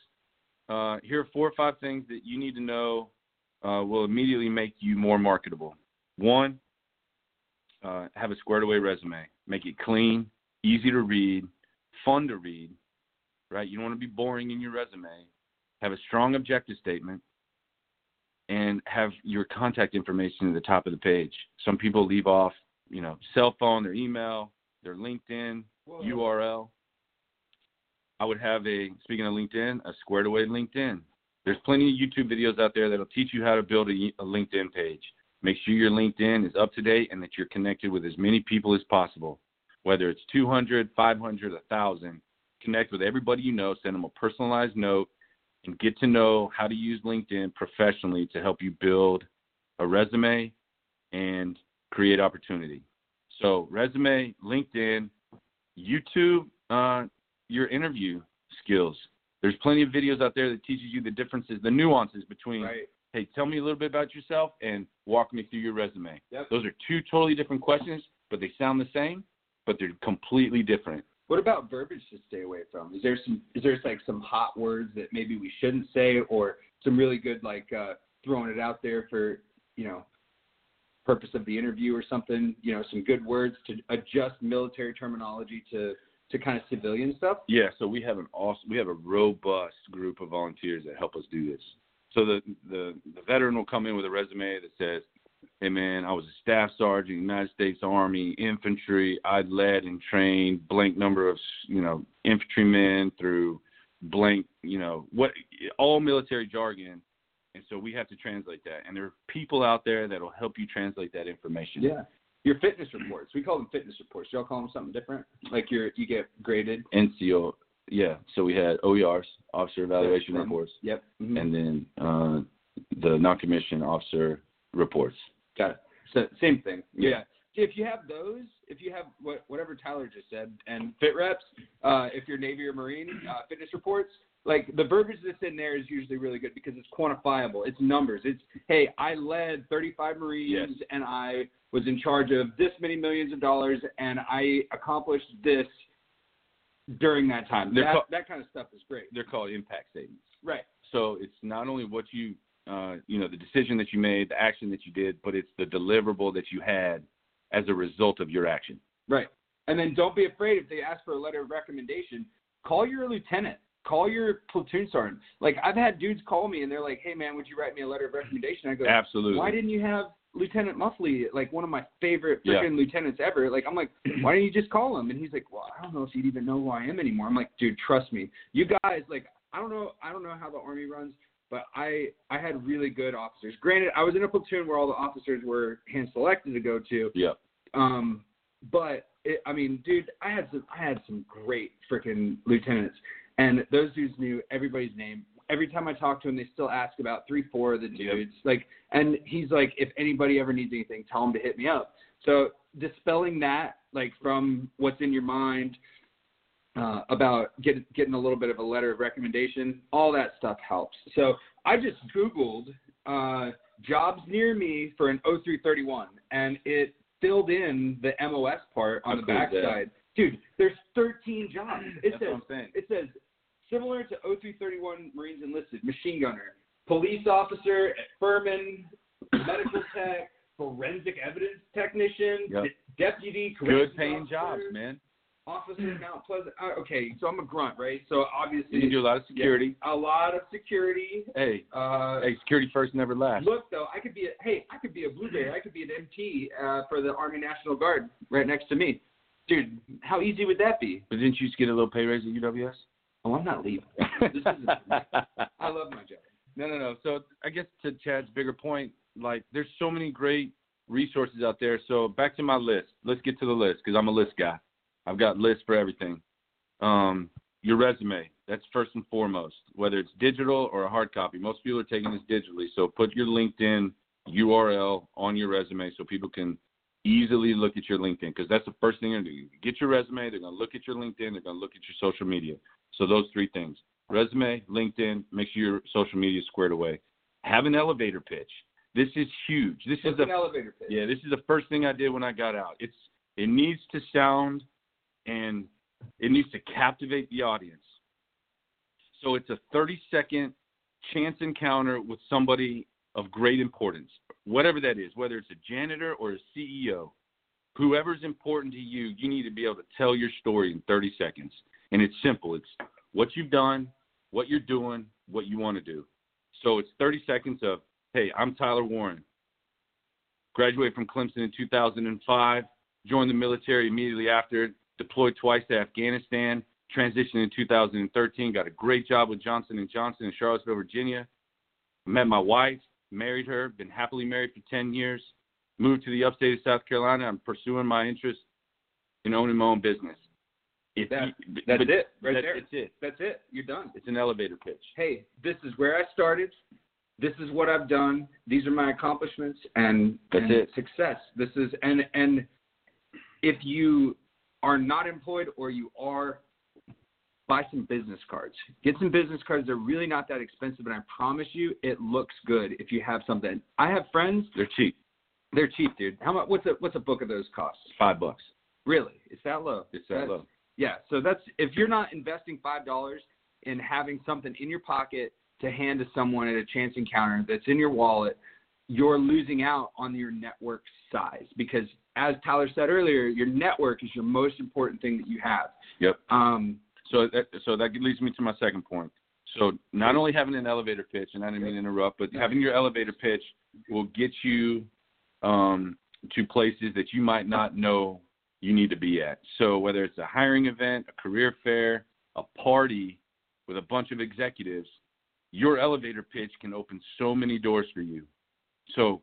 uh, here are four or five things that you need to know uh, will immediately make you more marketable. One, uh, have a squared away resume. Make it clean, easy to read, fun to read. Right? You don't want to be boring in your resume. Have a strong objective statement, and have your contact information at the top of the page. Some people leave off, you know, cell phone, their email, their LinkedIn, URL. I would have a speaking of LinkedIn, a squared away LinkedIn. There's plenty of YouTube videos out there that'll teach you how to build a, a LinkedIn page. Make sure your LinkedIn is up to date and that you're connected with as many people as possible. Whether it's 200, 500, 1,000, connect with everybody you know, send them a personalized note, and get to know how to use LinkedIn professionally to help you build a resume and create opportunity. So, resume, LinkedIn, YouTube, uh, your interview skills. There's plenty of videos out there that teaches you the differences, the nuances between, Right. hey, tell me a little bit about yourself and walk me through your resume. Yep. Those are two totally different questions, but they sound the same, but they're completely different. What about verbiage to stay away from? Is there some is there like some hot words that maybe we shouldn't say or some really good like uh throwing it out there for, you know, purpose of the interview or something, you know, some good words to adjust military terminology to to kind of civilian stuff? Yeah, so we have an awesome, we have a robust group of volunteers that help us do this. So the the the veteran will come in with a resume that says, "Hey man, I was a staff sergeant, United States Army infantry. I led and trained blank number of you know infantrymen through blank you know what all military jargon." And so we have to translate that, and there are people out there that will help you translate that information. Yeah. Your fitness reports. We call them fitness reports. Y'all call them something different? Like you're you get graded. NCO, yeah. So we had OERs, officer evaluation reports. Yep. Mhm. and then uh, the non-commissioned officer reports. Got it. So same thing. Yeah. Yeah. If you have those, if you have what whatever Tyler just said, and fit reps, uh, if you're Navy or Marine, uh, fitness reports, like the verbiage that's in there is usually really good because it's quantifiable. It's numbers. It's hey, I led 35 Marines Yes. and I was in charge of this many millions of dollars and I accomplished this during that time. That, called- that kind of stuff is great. They're called impact statements. Right. So it's not only what you, uh, you know, the decision that you made, the action that you did, but it's the deliverable that you had as a result of your action. Right. And then don't be afraid if they ask for a letter of recommendation, call your lieutenant, call your platoon sergeant. Like I've had dudes call me and they're like, "Hey man, would you write me a letter of recommendation?" I go, Absolutely. "Why didn't you have Lieutenant Muffley, like one of my favorite Yeah. freaking lieutenants ever?" Like I'm like, "Why don't you just call him?" And he's like, "Well, I don't know if he'd even know who I am anymore." I'm like, "Dude, trust me. You guys like I don't know I don't know how the army runs, but I I had really good officers. Granted, I was in a platoon where all the officers were hand selected to go to, Yeah. um, but it, I mean, dude, I had some I had some great freaking lieutenants, and those dudes knew everybody's name. Every time I talk to them, they still ask about three, four of the Yep. dudes. Like, and he's like, if anybody ever needs anything, tell them to hit me up. So dispelling that, like, from what's in your mind uh, about get, getting a little bit of a letter of recommendation, all that stuff helps. So I just Googled uh, jobs near me for an 0331, and it filled in the MOS part on How the cool backside. Dude, there's 13 jobs. It That's says what I'm it says similar to 0331 Marines enlisted, machine gunner, police officer at Furman, medical tech, forensic evidence technician, Yep. de- deputy, Good paying officer. jobs, man. Officer Mount Pleasant. Uh, okay, so I'm a grunt, right? So obviously, You do a lot of security. a lot of security. Hey, Uh, hey, security first, never last. Look though, I could be a hey, I could be a blueberry, I could be an MT uh, for the Army National Guard right next to me, dude. How easy would that be? But didn't you just get a little pay raise at UWS? Oh, I'm not leaving. this is I love my job. No, no, no. So I guess to Chad's bigger point, like there's so many great resources out there. So back to my list. Let's get to the list because I'm a list guy. I've got lists for everything. Um, your resume. That's first and foremost. Whether it's digital or a hard copy. Most people are taking this digitally. So put your LinkedIn URL on your resume so people can easily look at your LinkedIn because that's the first thing they're going to do. Get your resume. They're going to look at your LinkedIn. They're going to look at your social media. So those three things: resume, LinkedIn. Make sure your social media is squared away. Have an elevator pitch. This is huge. This What's is an elevator pitch? yeah. This is the first thing I did when I got out. It's it needs to sound and it needs to captivate the audience. So it's a 30 second chance encounter with somebody of great importance, whatever that is, whether it's a janitor or a CEO, whoever's important to you, you need to be able to tell your story in 30 seconds. And it's simple. It's what you've done, what you're doing, what you want to do. So it's 30 seconds of, hey, I'm Tyler Warren. Graduated from Clemson in 2005, joined the military immediately after, deployed twice to Afghanistan, transitioned in 2013, got a great job with Johnson and Johnson in Charlottesville, Virginia. Met my wife, married her, been happily married for 10 years. Moved to the upstate of South Carolina. I'm pursuing my interest in owning my own business. If That- you- That's but it, right that- there. It's it. That's it. You're done. It's an elevator pitch. Hey, this is where I started. This is what I've done. These are my accomplishments and, That's and it. success. This is and and if you are not employed or you are, buy some business cards. Get some business cards. They're really not that expensive, and I promise you, it looks good if you have something. I have friends. They're cheap. They're cheap, dude. How much? What's a what's a book of those cost? Five bucks. Really? It's that low? It's that That's- low. Yeah, so that's if you're not investing five dollars in having something in your pocket to hand to someone at a chance encounter that's in your wallet, you're losing out on your network size because as Tyler said earlier, your network is your most important thing that you have. Yep. Um, So that so that leads me to my second point. So not only having an elevator pitch, and I didn't mean to interrupt, but having your elevator pitch will get you um, to places that you might not know you need to be at. So whether it's a hiring event, a career fair, a party with a bunch of executives, your elevator pitch can open so many doors for you. So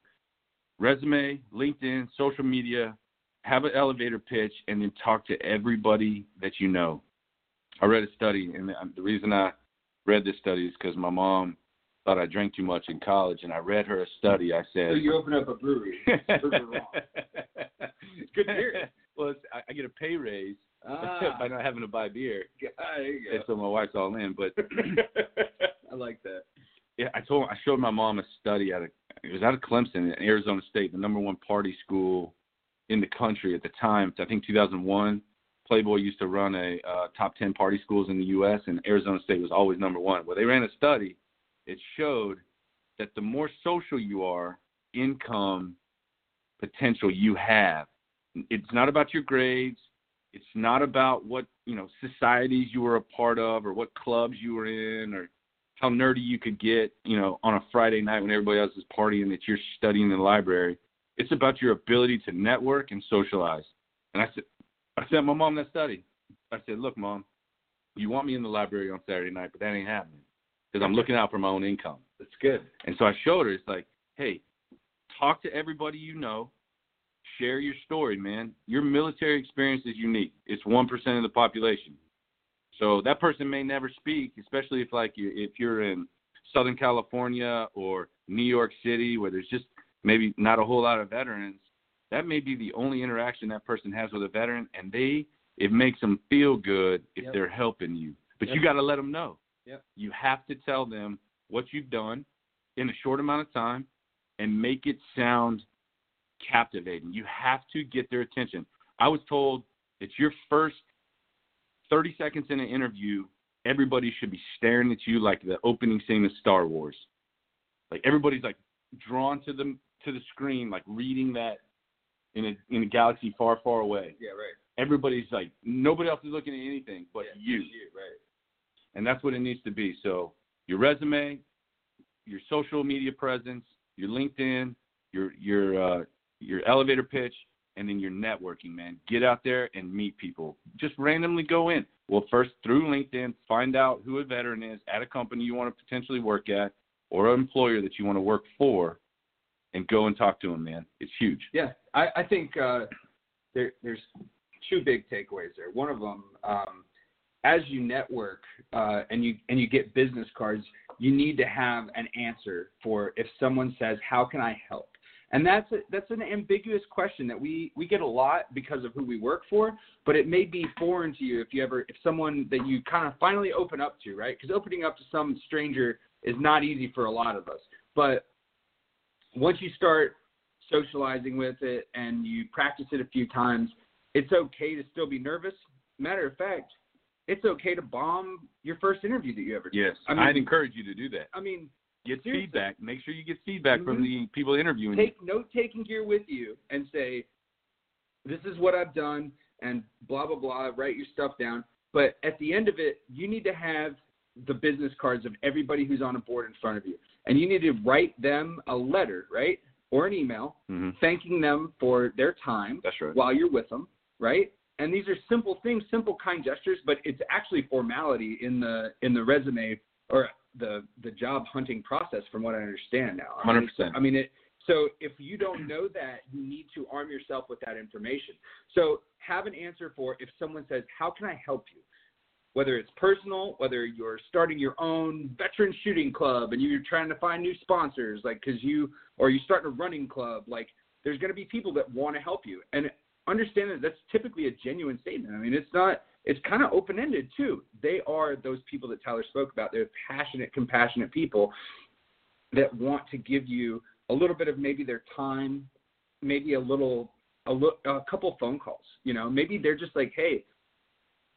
resume, LinkedIn, social media, have an elevator pitch, and then talk to everybody that you know. I read a study, and the reason I read this study is because my mom thought I drank too much in college, and I read her a study. I said, so you open up a brewery. Prove it wrong. Good beer. Well, it's, I, I get a pay raise Ah, by not having to buy beer, and so my wife's all in. But. I like that. yeah, I told I showed my mom a study out of it was out of Clemson, in Arizona State, the number one party school in the country at the time. I think 2001. Playboy used to run a uh, top 10 party schools in the U.S. and Arizona State was always number one. Well, they ran a study. It showed that the more social you are, income potential you have. It's not about your grades. It's not about what you know societies you were a part of or what clubs you were in or how nerdy you could get, you know, on a Friday night when everybody else is partying that you're studying in the library. It's about your ability to network and socialize. And I said, I sent my mom that study. I said, look, mom, you want me in the library on Saturday night, but that ain't happening because I'm looking out for my own income. That's good. And so I showed her, it's like, hey, talk to everybody you know, share your story, man. Your military experience is unique. It's 1% of the population. So that person may never speak, especially if like you if you're in Southern California or New York City where there's just maybe not a whole lot of veterans. That may be the only interaction that person has with a veteran and they it makes them feel good if Yep. they're helping you. But Yep. you got to let them know. Yep. You have to tell them what you've done in a short amount of time and make it sound captivating. You have to get their attention. I was told it's your first 30 seconds in an interview, everybody should be staring at you like the opening scene of Star Wars. Like everybody's like drawn to the to the screen, like reading that in a in a galaxy far, far away. Yeah, right. Everybody's like nobody else is looking at anything but yeah, you. you, right. and that's what it needs to be. So your resume, your social media presence, your LinkedIn, your your uh, your elevator pitch, and then your networking. Man, get out there and meet people. Just randomly go in. Well, first through LinkedIn, find out who a veteran is at a company you want to potentially work at, or an employer that you want to work for, and go and talk to them. Man, it's huge. Yeah, I, I think uh, there, there's two big takeaways there. One of them, um, as you network uh, and you and you get business cards, you need to have an answer for if someone says, "How can I help?" And that's a, that's an ambiguous question that we we get a lot because of who we work for, but it may be foreign to you if you ever if someone that you kind of finally open up to, right? Because opening up to some stranger is not easy for a lot of us. But once you start socializing with it and you practice it a few times, it's okay to still be nervous. Matter of fact, it's okay to bomb your first interview that you ever did. Yes, I mean- I'd encourage you to do that. I mean, Get Seriously. feedback. Make sure you get feedback from Mhm. the people interviewing you. take note taking gear with you and say, this is what I've done and blah, blah, blah, write your stuff down. But at the end of it, you need to have the business cards of everybody who's on a board in front of you. And you need to write them a letter, right? Or an email hmm thanking them for their time That's right. while you're with them, right? And these are simple things, simple kind gestures, but it's actually formality in the in the resume or the the job hunting process, from what I understand now. I mean, 100%. I mean, it. So if you don't know that, you need to arm yourself with that information. So have an answer for if someone says, "How can I help you?" Whether it's personal, whether you're starting your own veteran shooting club and you're trying to find new sponsors, like because you or you start a running club, like there's going to be people that want to help you and understand that that's typically a genuine statement. I mean, it's not, it's kind of open ended too. They are those people that Tyler spoke about. They're passionate, compassionate people that want to give you a little bit of maybe their time, maybe a little, a, lo- a couple phone calls. You know, maybe they're just like, hey,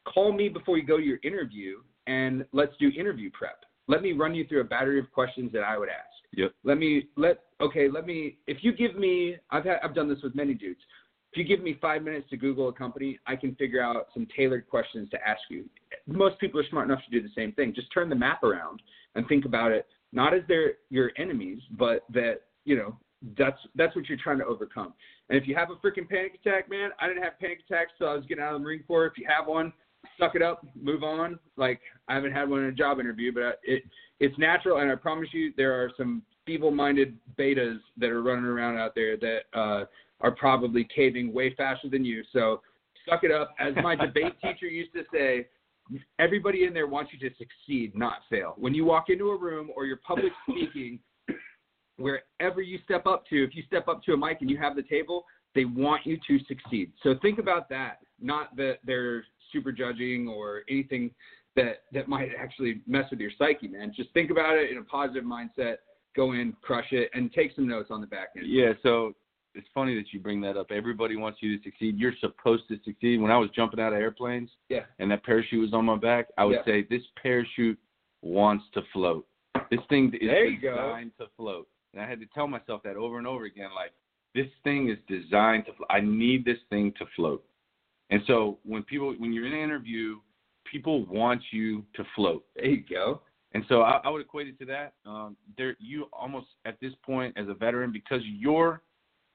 call me before you go to your interview and let's do interview prep. Let me run you through a battery of questions that I would ask Yep. let me let okay let me if you give me i've had i've done this with many dudes you give me five minutes to google a company i can figure out some tailored questions to ask you. Most people are smart enough to do the same thing. Just turn the map around and think about it not as they're your enemies but that you know that's that's what you're trying to overcome. And if you have a freaking panic attack man i didn't have panic attacks till i was getting out of the marine corps. If you have one suck it up move on. Like i haven't had one in a job interview but it it's natural, and I promise you, there are some feeble-minded betas that are running around out there that uh, are probably caving way faster than you. So suck it up. As my debate teacher used to say, everybody in there wants you to succeed, not fail. When you walk into a room or you're public speaking, wherever you step up to, if you step up to a mic and you have the table, they want you to succeed. So think about that. Not that they're super judging or anything that that might actually mess with your psyche, man. Just think about it in a positive mindset. Go in, crush it, and take some notes on the back end. Yeah, so it's funny that you bring that up. Everybody wants you to succeed. You're supposed to succeed. When I was jumping out of airplanes Yeah. and that parachute was on my back, I would Yeah. say this parachute wants to float. This thing is There you go. to float. And I had to tell myself that over and over again like this thing is designed to. I need this thing to float. And so when people when you're in an interview, people want you to float. There you go. And so I, I would equate it to that. Um, there, you almost at this point as a veteran, because your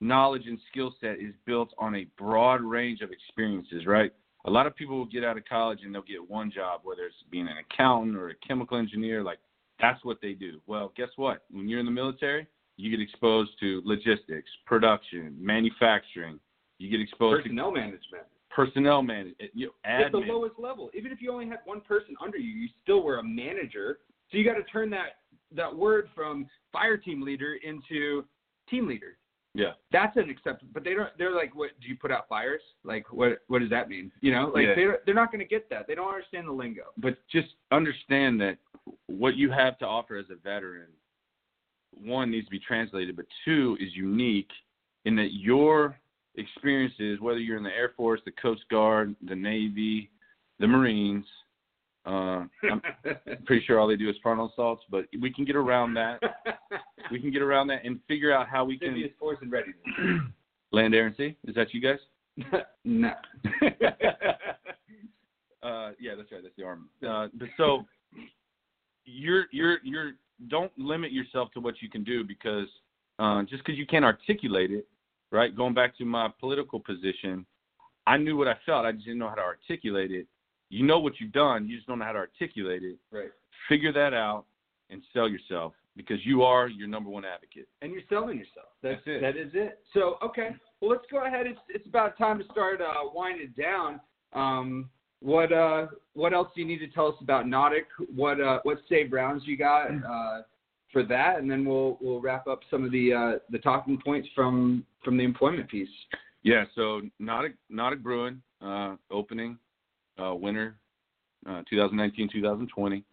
knowledge and skill set is built on a broad range of experiences, right? A lot of people will get out of college and they'll get one job, whether it's being an accountant or a chemical engineer. Like that's what they do. Well, guess what? When you're in the military, you get exposed to logistics, production, manufacturing. You get exposed to Personnel management. personnel management, eh, you know, At the lowest level. Even if you only had one person under you, you still were a manager. So you got to turn that that word from fire team leader into team leader. Yeah. That's an acceptable. But they don't. They're like, what? Do you put out fires? Like, what? What does that mean? You know, like Yeah. they they're not going to get that. They don't understand the lingo. but just understand that what you have to offer as a veteran one needs to be translated but two is unique in that your experiences whether you're in the air force the coast guard the navy the marines uh i'm pretty sure all they do is frontal assaults but we can get around that we can get around that and figure out how we can force and readiness. Land, Air, and Sea. Is that you guys? no. uh, yeah, that's right. That's the army. Uh, but so you're you're you're don't limit yourself to what you can do because uh, just because you can't articulate it, right? Going back to my political position, I knew what I felt. I just didn't know how to articulate it. You know what you've done, you just don't know how to articulate it. Right. Figure that out and sell yourself because you are your number one advocate. And you're selling yourself. That's, That's it. That is it. So okay, well let's go ahead. It's it's about time to start uh, winding down. Um, what uh what else do you need to tell us about Nautic? What uh what saved rounds you got uh, for that, and then we'll we'll wrap up some of the uh, the talking points from from the employment piece. Yeah, so Nautic Nautic Brewing uh, opening uh, winter uh, 2019-2020.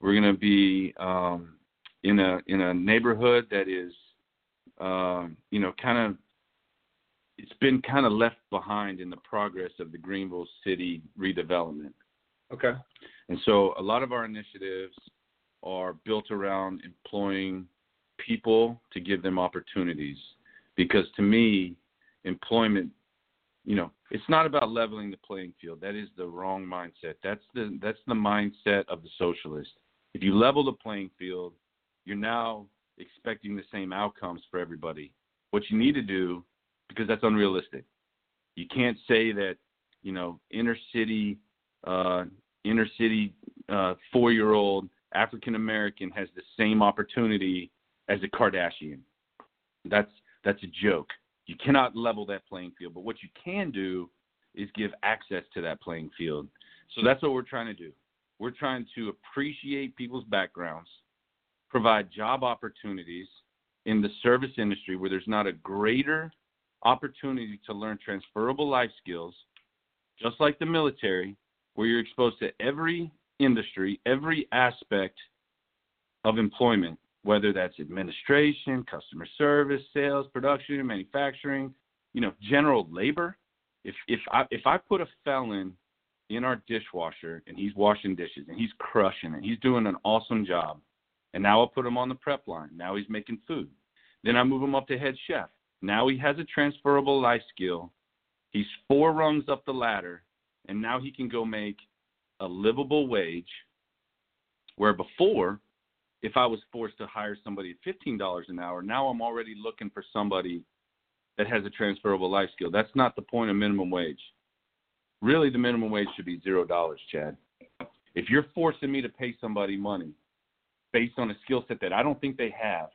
We're going to be um, in a in a neighborhood that is um, you know kind of it's been kind of left behind in the progress of the Greenville city redevelopment. Okay. And so a lot of our initiatives are built around employing people to give them opportunities. Because to me, employment, you know, it's not about leveling the playing field. That is the wrong mindset. That's the that's the mindset of the socialist. If you level the playing field, you're now expecting the same outcomes for everybody. What you need to do, because that's unrealistic. You can't say that, you know, inner city uh, inner city uh, four year old African American has the same opportunity as a Kardashian. That's that's a joke. You cannot level that playing field. But what you can do is give access to that playing field. So that's what we're trying to do. We're trying to appreciate people's backgrounds, provide job opportunities in the service industry where there's not a greater opportunity to learn transferable life skills, just like the military, where you're exposed to every industry, every aspect of employment, whether that's administration, customer service, sales, production, manufacturing, you know, general labor. If if I if I put a felon in our dishwasher and he's washing dishes and he's crushing it, he's doing an awesome job, and now I'll put him on the prep line. Now he's making food. Then I move him up to head chef. Now he has a transferable life skill. He's four rungs up the ladder, and now he can go make a livable wage. Where before, if I was forced to hire somebody at $15 an hour, now I'm already looking for somebody that has a transferable life skill. That's not the point of minimum wage. Really, the minimum wage should be zero dollars, Chad. If you're forcing me to pay somebody money based on a skill set that I don't think they have,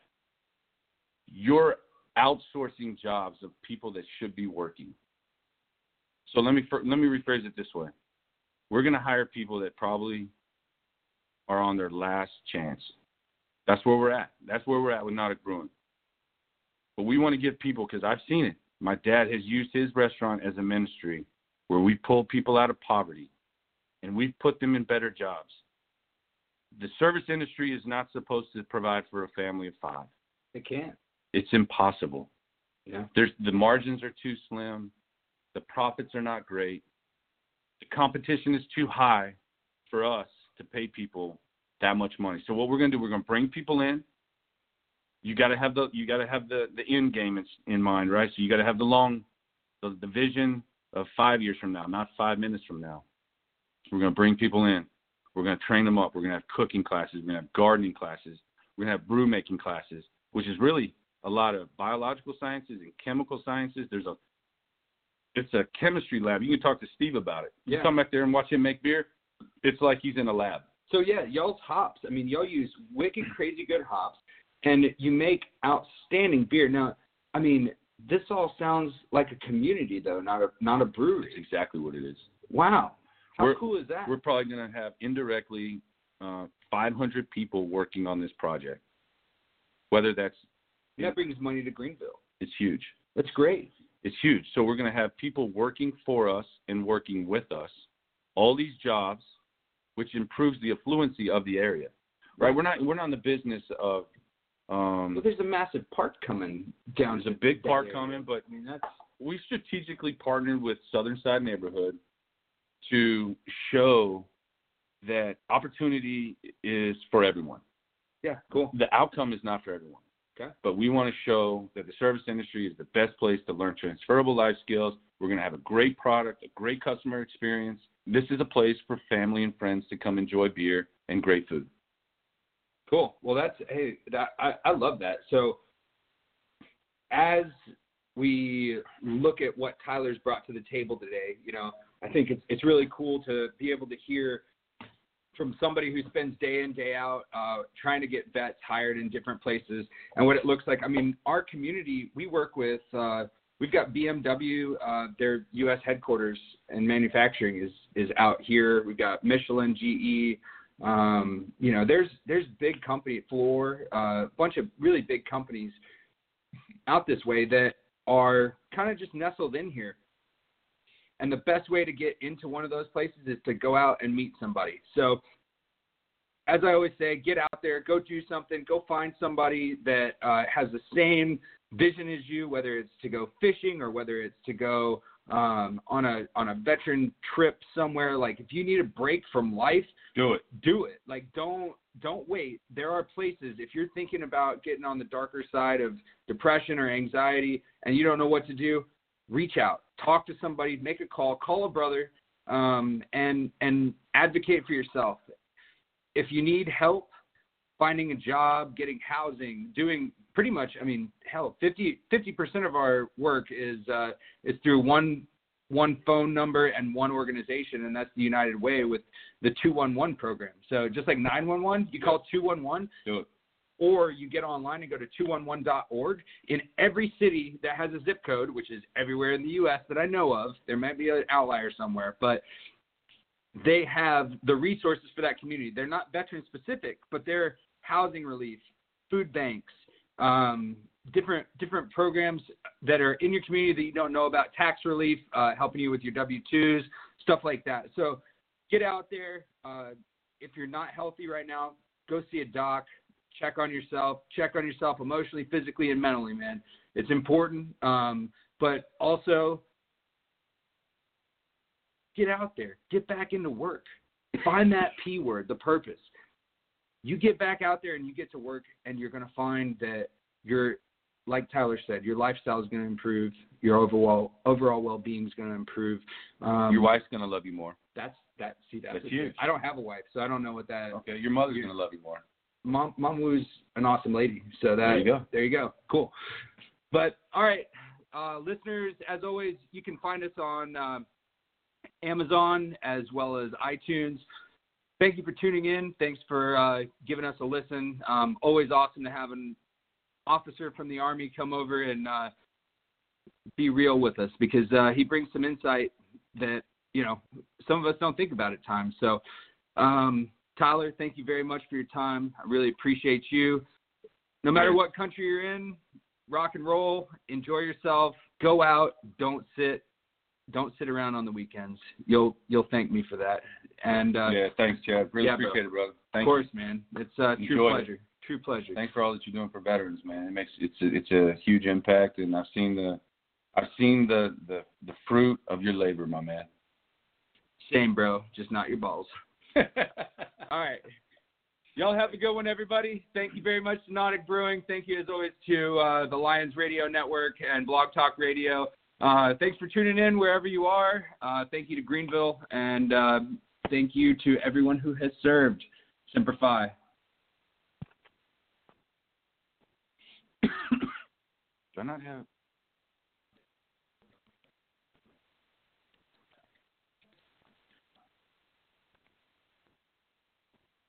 you're outsourcing jobs of people that should be working. So let me let me rephrase it this way: We're going to hire people that probably are on their last chance. That's where we're at. That's where we're at with Nautic Brewing. But we want to give people because I've seen it. My dad has used his restaurant as a ministry where we pull people out of poverty and we've put them in better jobs. The service industry is not supposed to provide for a family of five. It can't. It's impossible. Yeah. There's the margins are too slim, the profits are not great, the competition is too high for us to pay people that much money. So what we're going to do, we're going to bring people in. You got to have the you got to have the the end game in, in mind, right? So you got to have the long the, the vision of five years from now, not five minutes from now. We're going to bring people in. We're going to train them up. We're going to have cooking classes. We're going to have gardening classes. We're going to have brew making classes, which is really a lot of biological sciences and chemical sciences. There's a it's a chemistry lab. You can talk to Steve about it. You Yeah. come back there and watch him make beer. It's like he's in a lab. So yeah, y'all's hops. I mean, y'all use wicked crazy good hops, and you make outstanding beer. Now, I mean, this all sounds like a community though, not a not a That's brewery. exactly what it is. Wow, how We're- cool is that? We're probably going to have indirectly uh, 500 people working on this project. Whether that's that brings money to Greenville. it's huge. That's great. It's huge. So we're going to have people working for us and working with us. All these jobs, which improves the affluency of the area. Right? We're not we're not in the business of um Well, there's a massive park coming down. there's a big park area. coming, but I mean, that's we strategically partnered with Southernside Neighborhood to show that opportunity is for everyone. yeah, cool. The outcome is not for everyone. Okay. But we want to show that the service industry is the best place to learn transferable life skills. We're going to have a great product, a great customer experience. This is a place for family and friends to come enjoy beer and great food. Cool. Well, that's hey, that I, I love that. So, as we look at what Tyler's brought to the table today, you know, I think it's it's really cool to be able to hear from somebody who spends day in day out uh, trying to get vets hired in different places and what it looks like. I mean, our community we work with. Uh, we've got BMW. Uh, their U.S. headquarters and manufacturing is is out here. We've got Michelin, GE. Um, you know, there's there's big company floor, a uh, bunch of really big companies out this way that are kind of just nestled in here. And the best way to get into one of those places is to go out and meet somebody. So, as I always say, get out there, go do something, go find somebody that uh, has the same vision as you, whether it's to go fishing or whether it's to go um, on a on a veteran trip somewhere. Like if you need a break from life, do it. Do it. Like don't don't wait. There are places if you're thinking about getting on the darker side of depression or anxiety and you don't know what to do, reach out, talk to somebody, make a call, call a brother, um, and and advocate for yourself. If you need help finding a job, getting housing, doing pretty much, I mean, hell, 50 percent of our work is uh, is through one one phone number and one organization, and that's the United Way with the 211 program. So just like 911, you call 211. Do it. Or you get online and go to 211.org. In every city that has a zip code, which is everywhere in the U.S. that I know of, there might be an outlier somewhere, but they have the resources for that community. They're not veteran specific, but they're housing relief, food banks, um, different different programs that are in your community that you don't know about, tax relief, uh, helping you with your W-2s, stuff like that. So get out there. Uh, if you're not healthy right now, go see a doc. Check on yourself. Check on yourself emotionally, physically, and mentally, man. It's important. Um, but also, get out there. Get back into work. Find that P word, the purpose. You get back out there and you get to work, and you're going to find that you're like Tyler said, your lifestyle is going to improve. Your overall overall well being is going to improve. Um, your wife's going to love you more. That's that. See, that's, that's huge. I don't have a wife, so I don't know what that. Okay, your mother's going to love you more. Mom, Mom Wu's an awesome lady. So that there you go. There you go. Cool. But all right, uh, listeners, as always, you can find us on uh, Amazon as well as iTunes. Thank you for tuning in. Thanks for uh, giving us a listen. Um, always awesome to have an officer from the Army come over and uh, be real with us because uh, he brings some insight that, you know, some of us don't think about at times. So, um, Tyler, thank you very much for your time. I really appreciate you. No matter what country you're in, rock and roll, enjoy yourself, go out, don't sit, don't sit around on the weekends. You'll you'll thank me for that. And uh, yeah, thanks, Chad. Really yeah, appreciate bro. it, brother. Thank of course, you. man. It's a true pleasure. It. True pleasure. Thanks for all that you're doing for veterans, man. It makes it's a, it's a huge impact, and I've seen the I've seen the the the fruit of your labor, my man. Same, bro. Just not your balls. all right. Y'all have a good one, everybody. Thank you very much to Nautic Brewing. Thank you, as always, to uh, the Lions Radio Network and Blog Talk Radio. Uh, thanks for tuning in wherever you are. Uh, thank you to Greenville, and uh, thank you to everyone who has served. Semper Fi. Do I not have?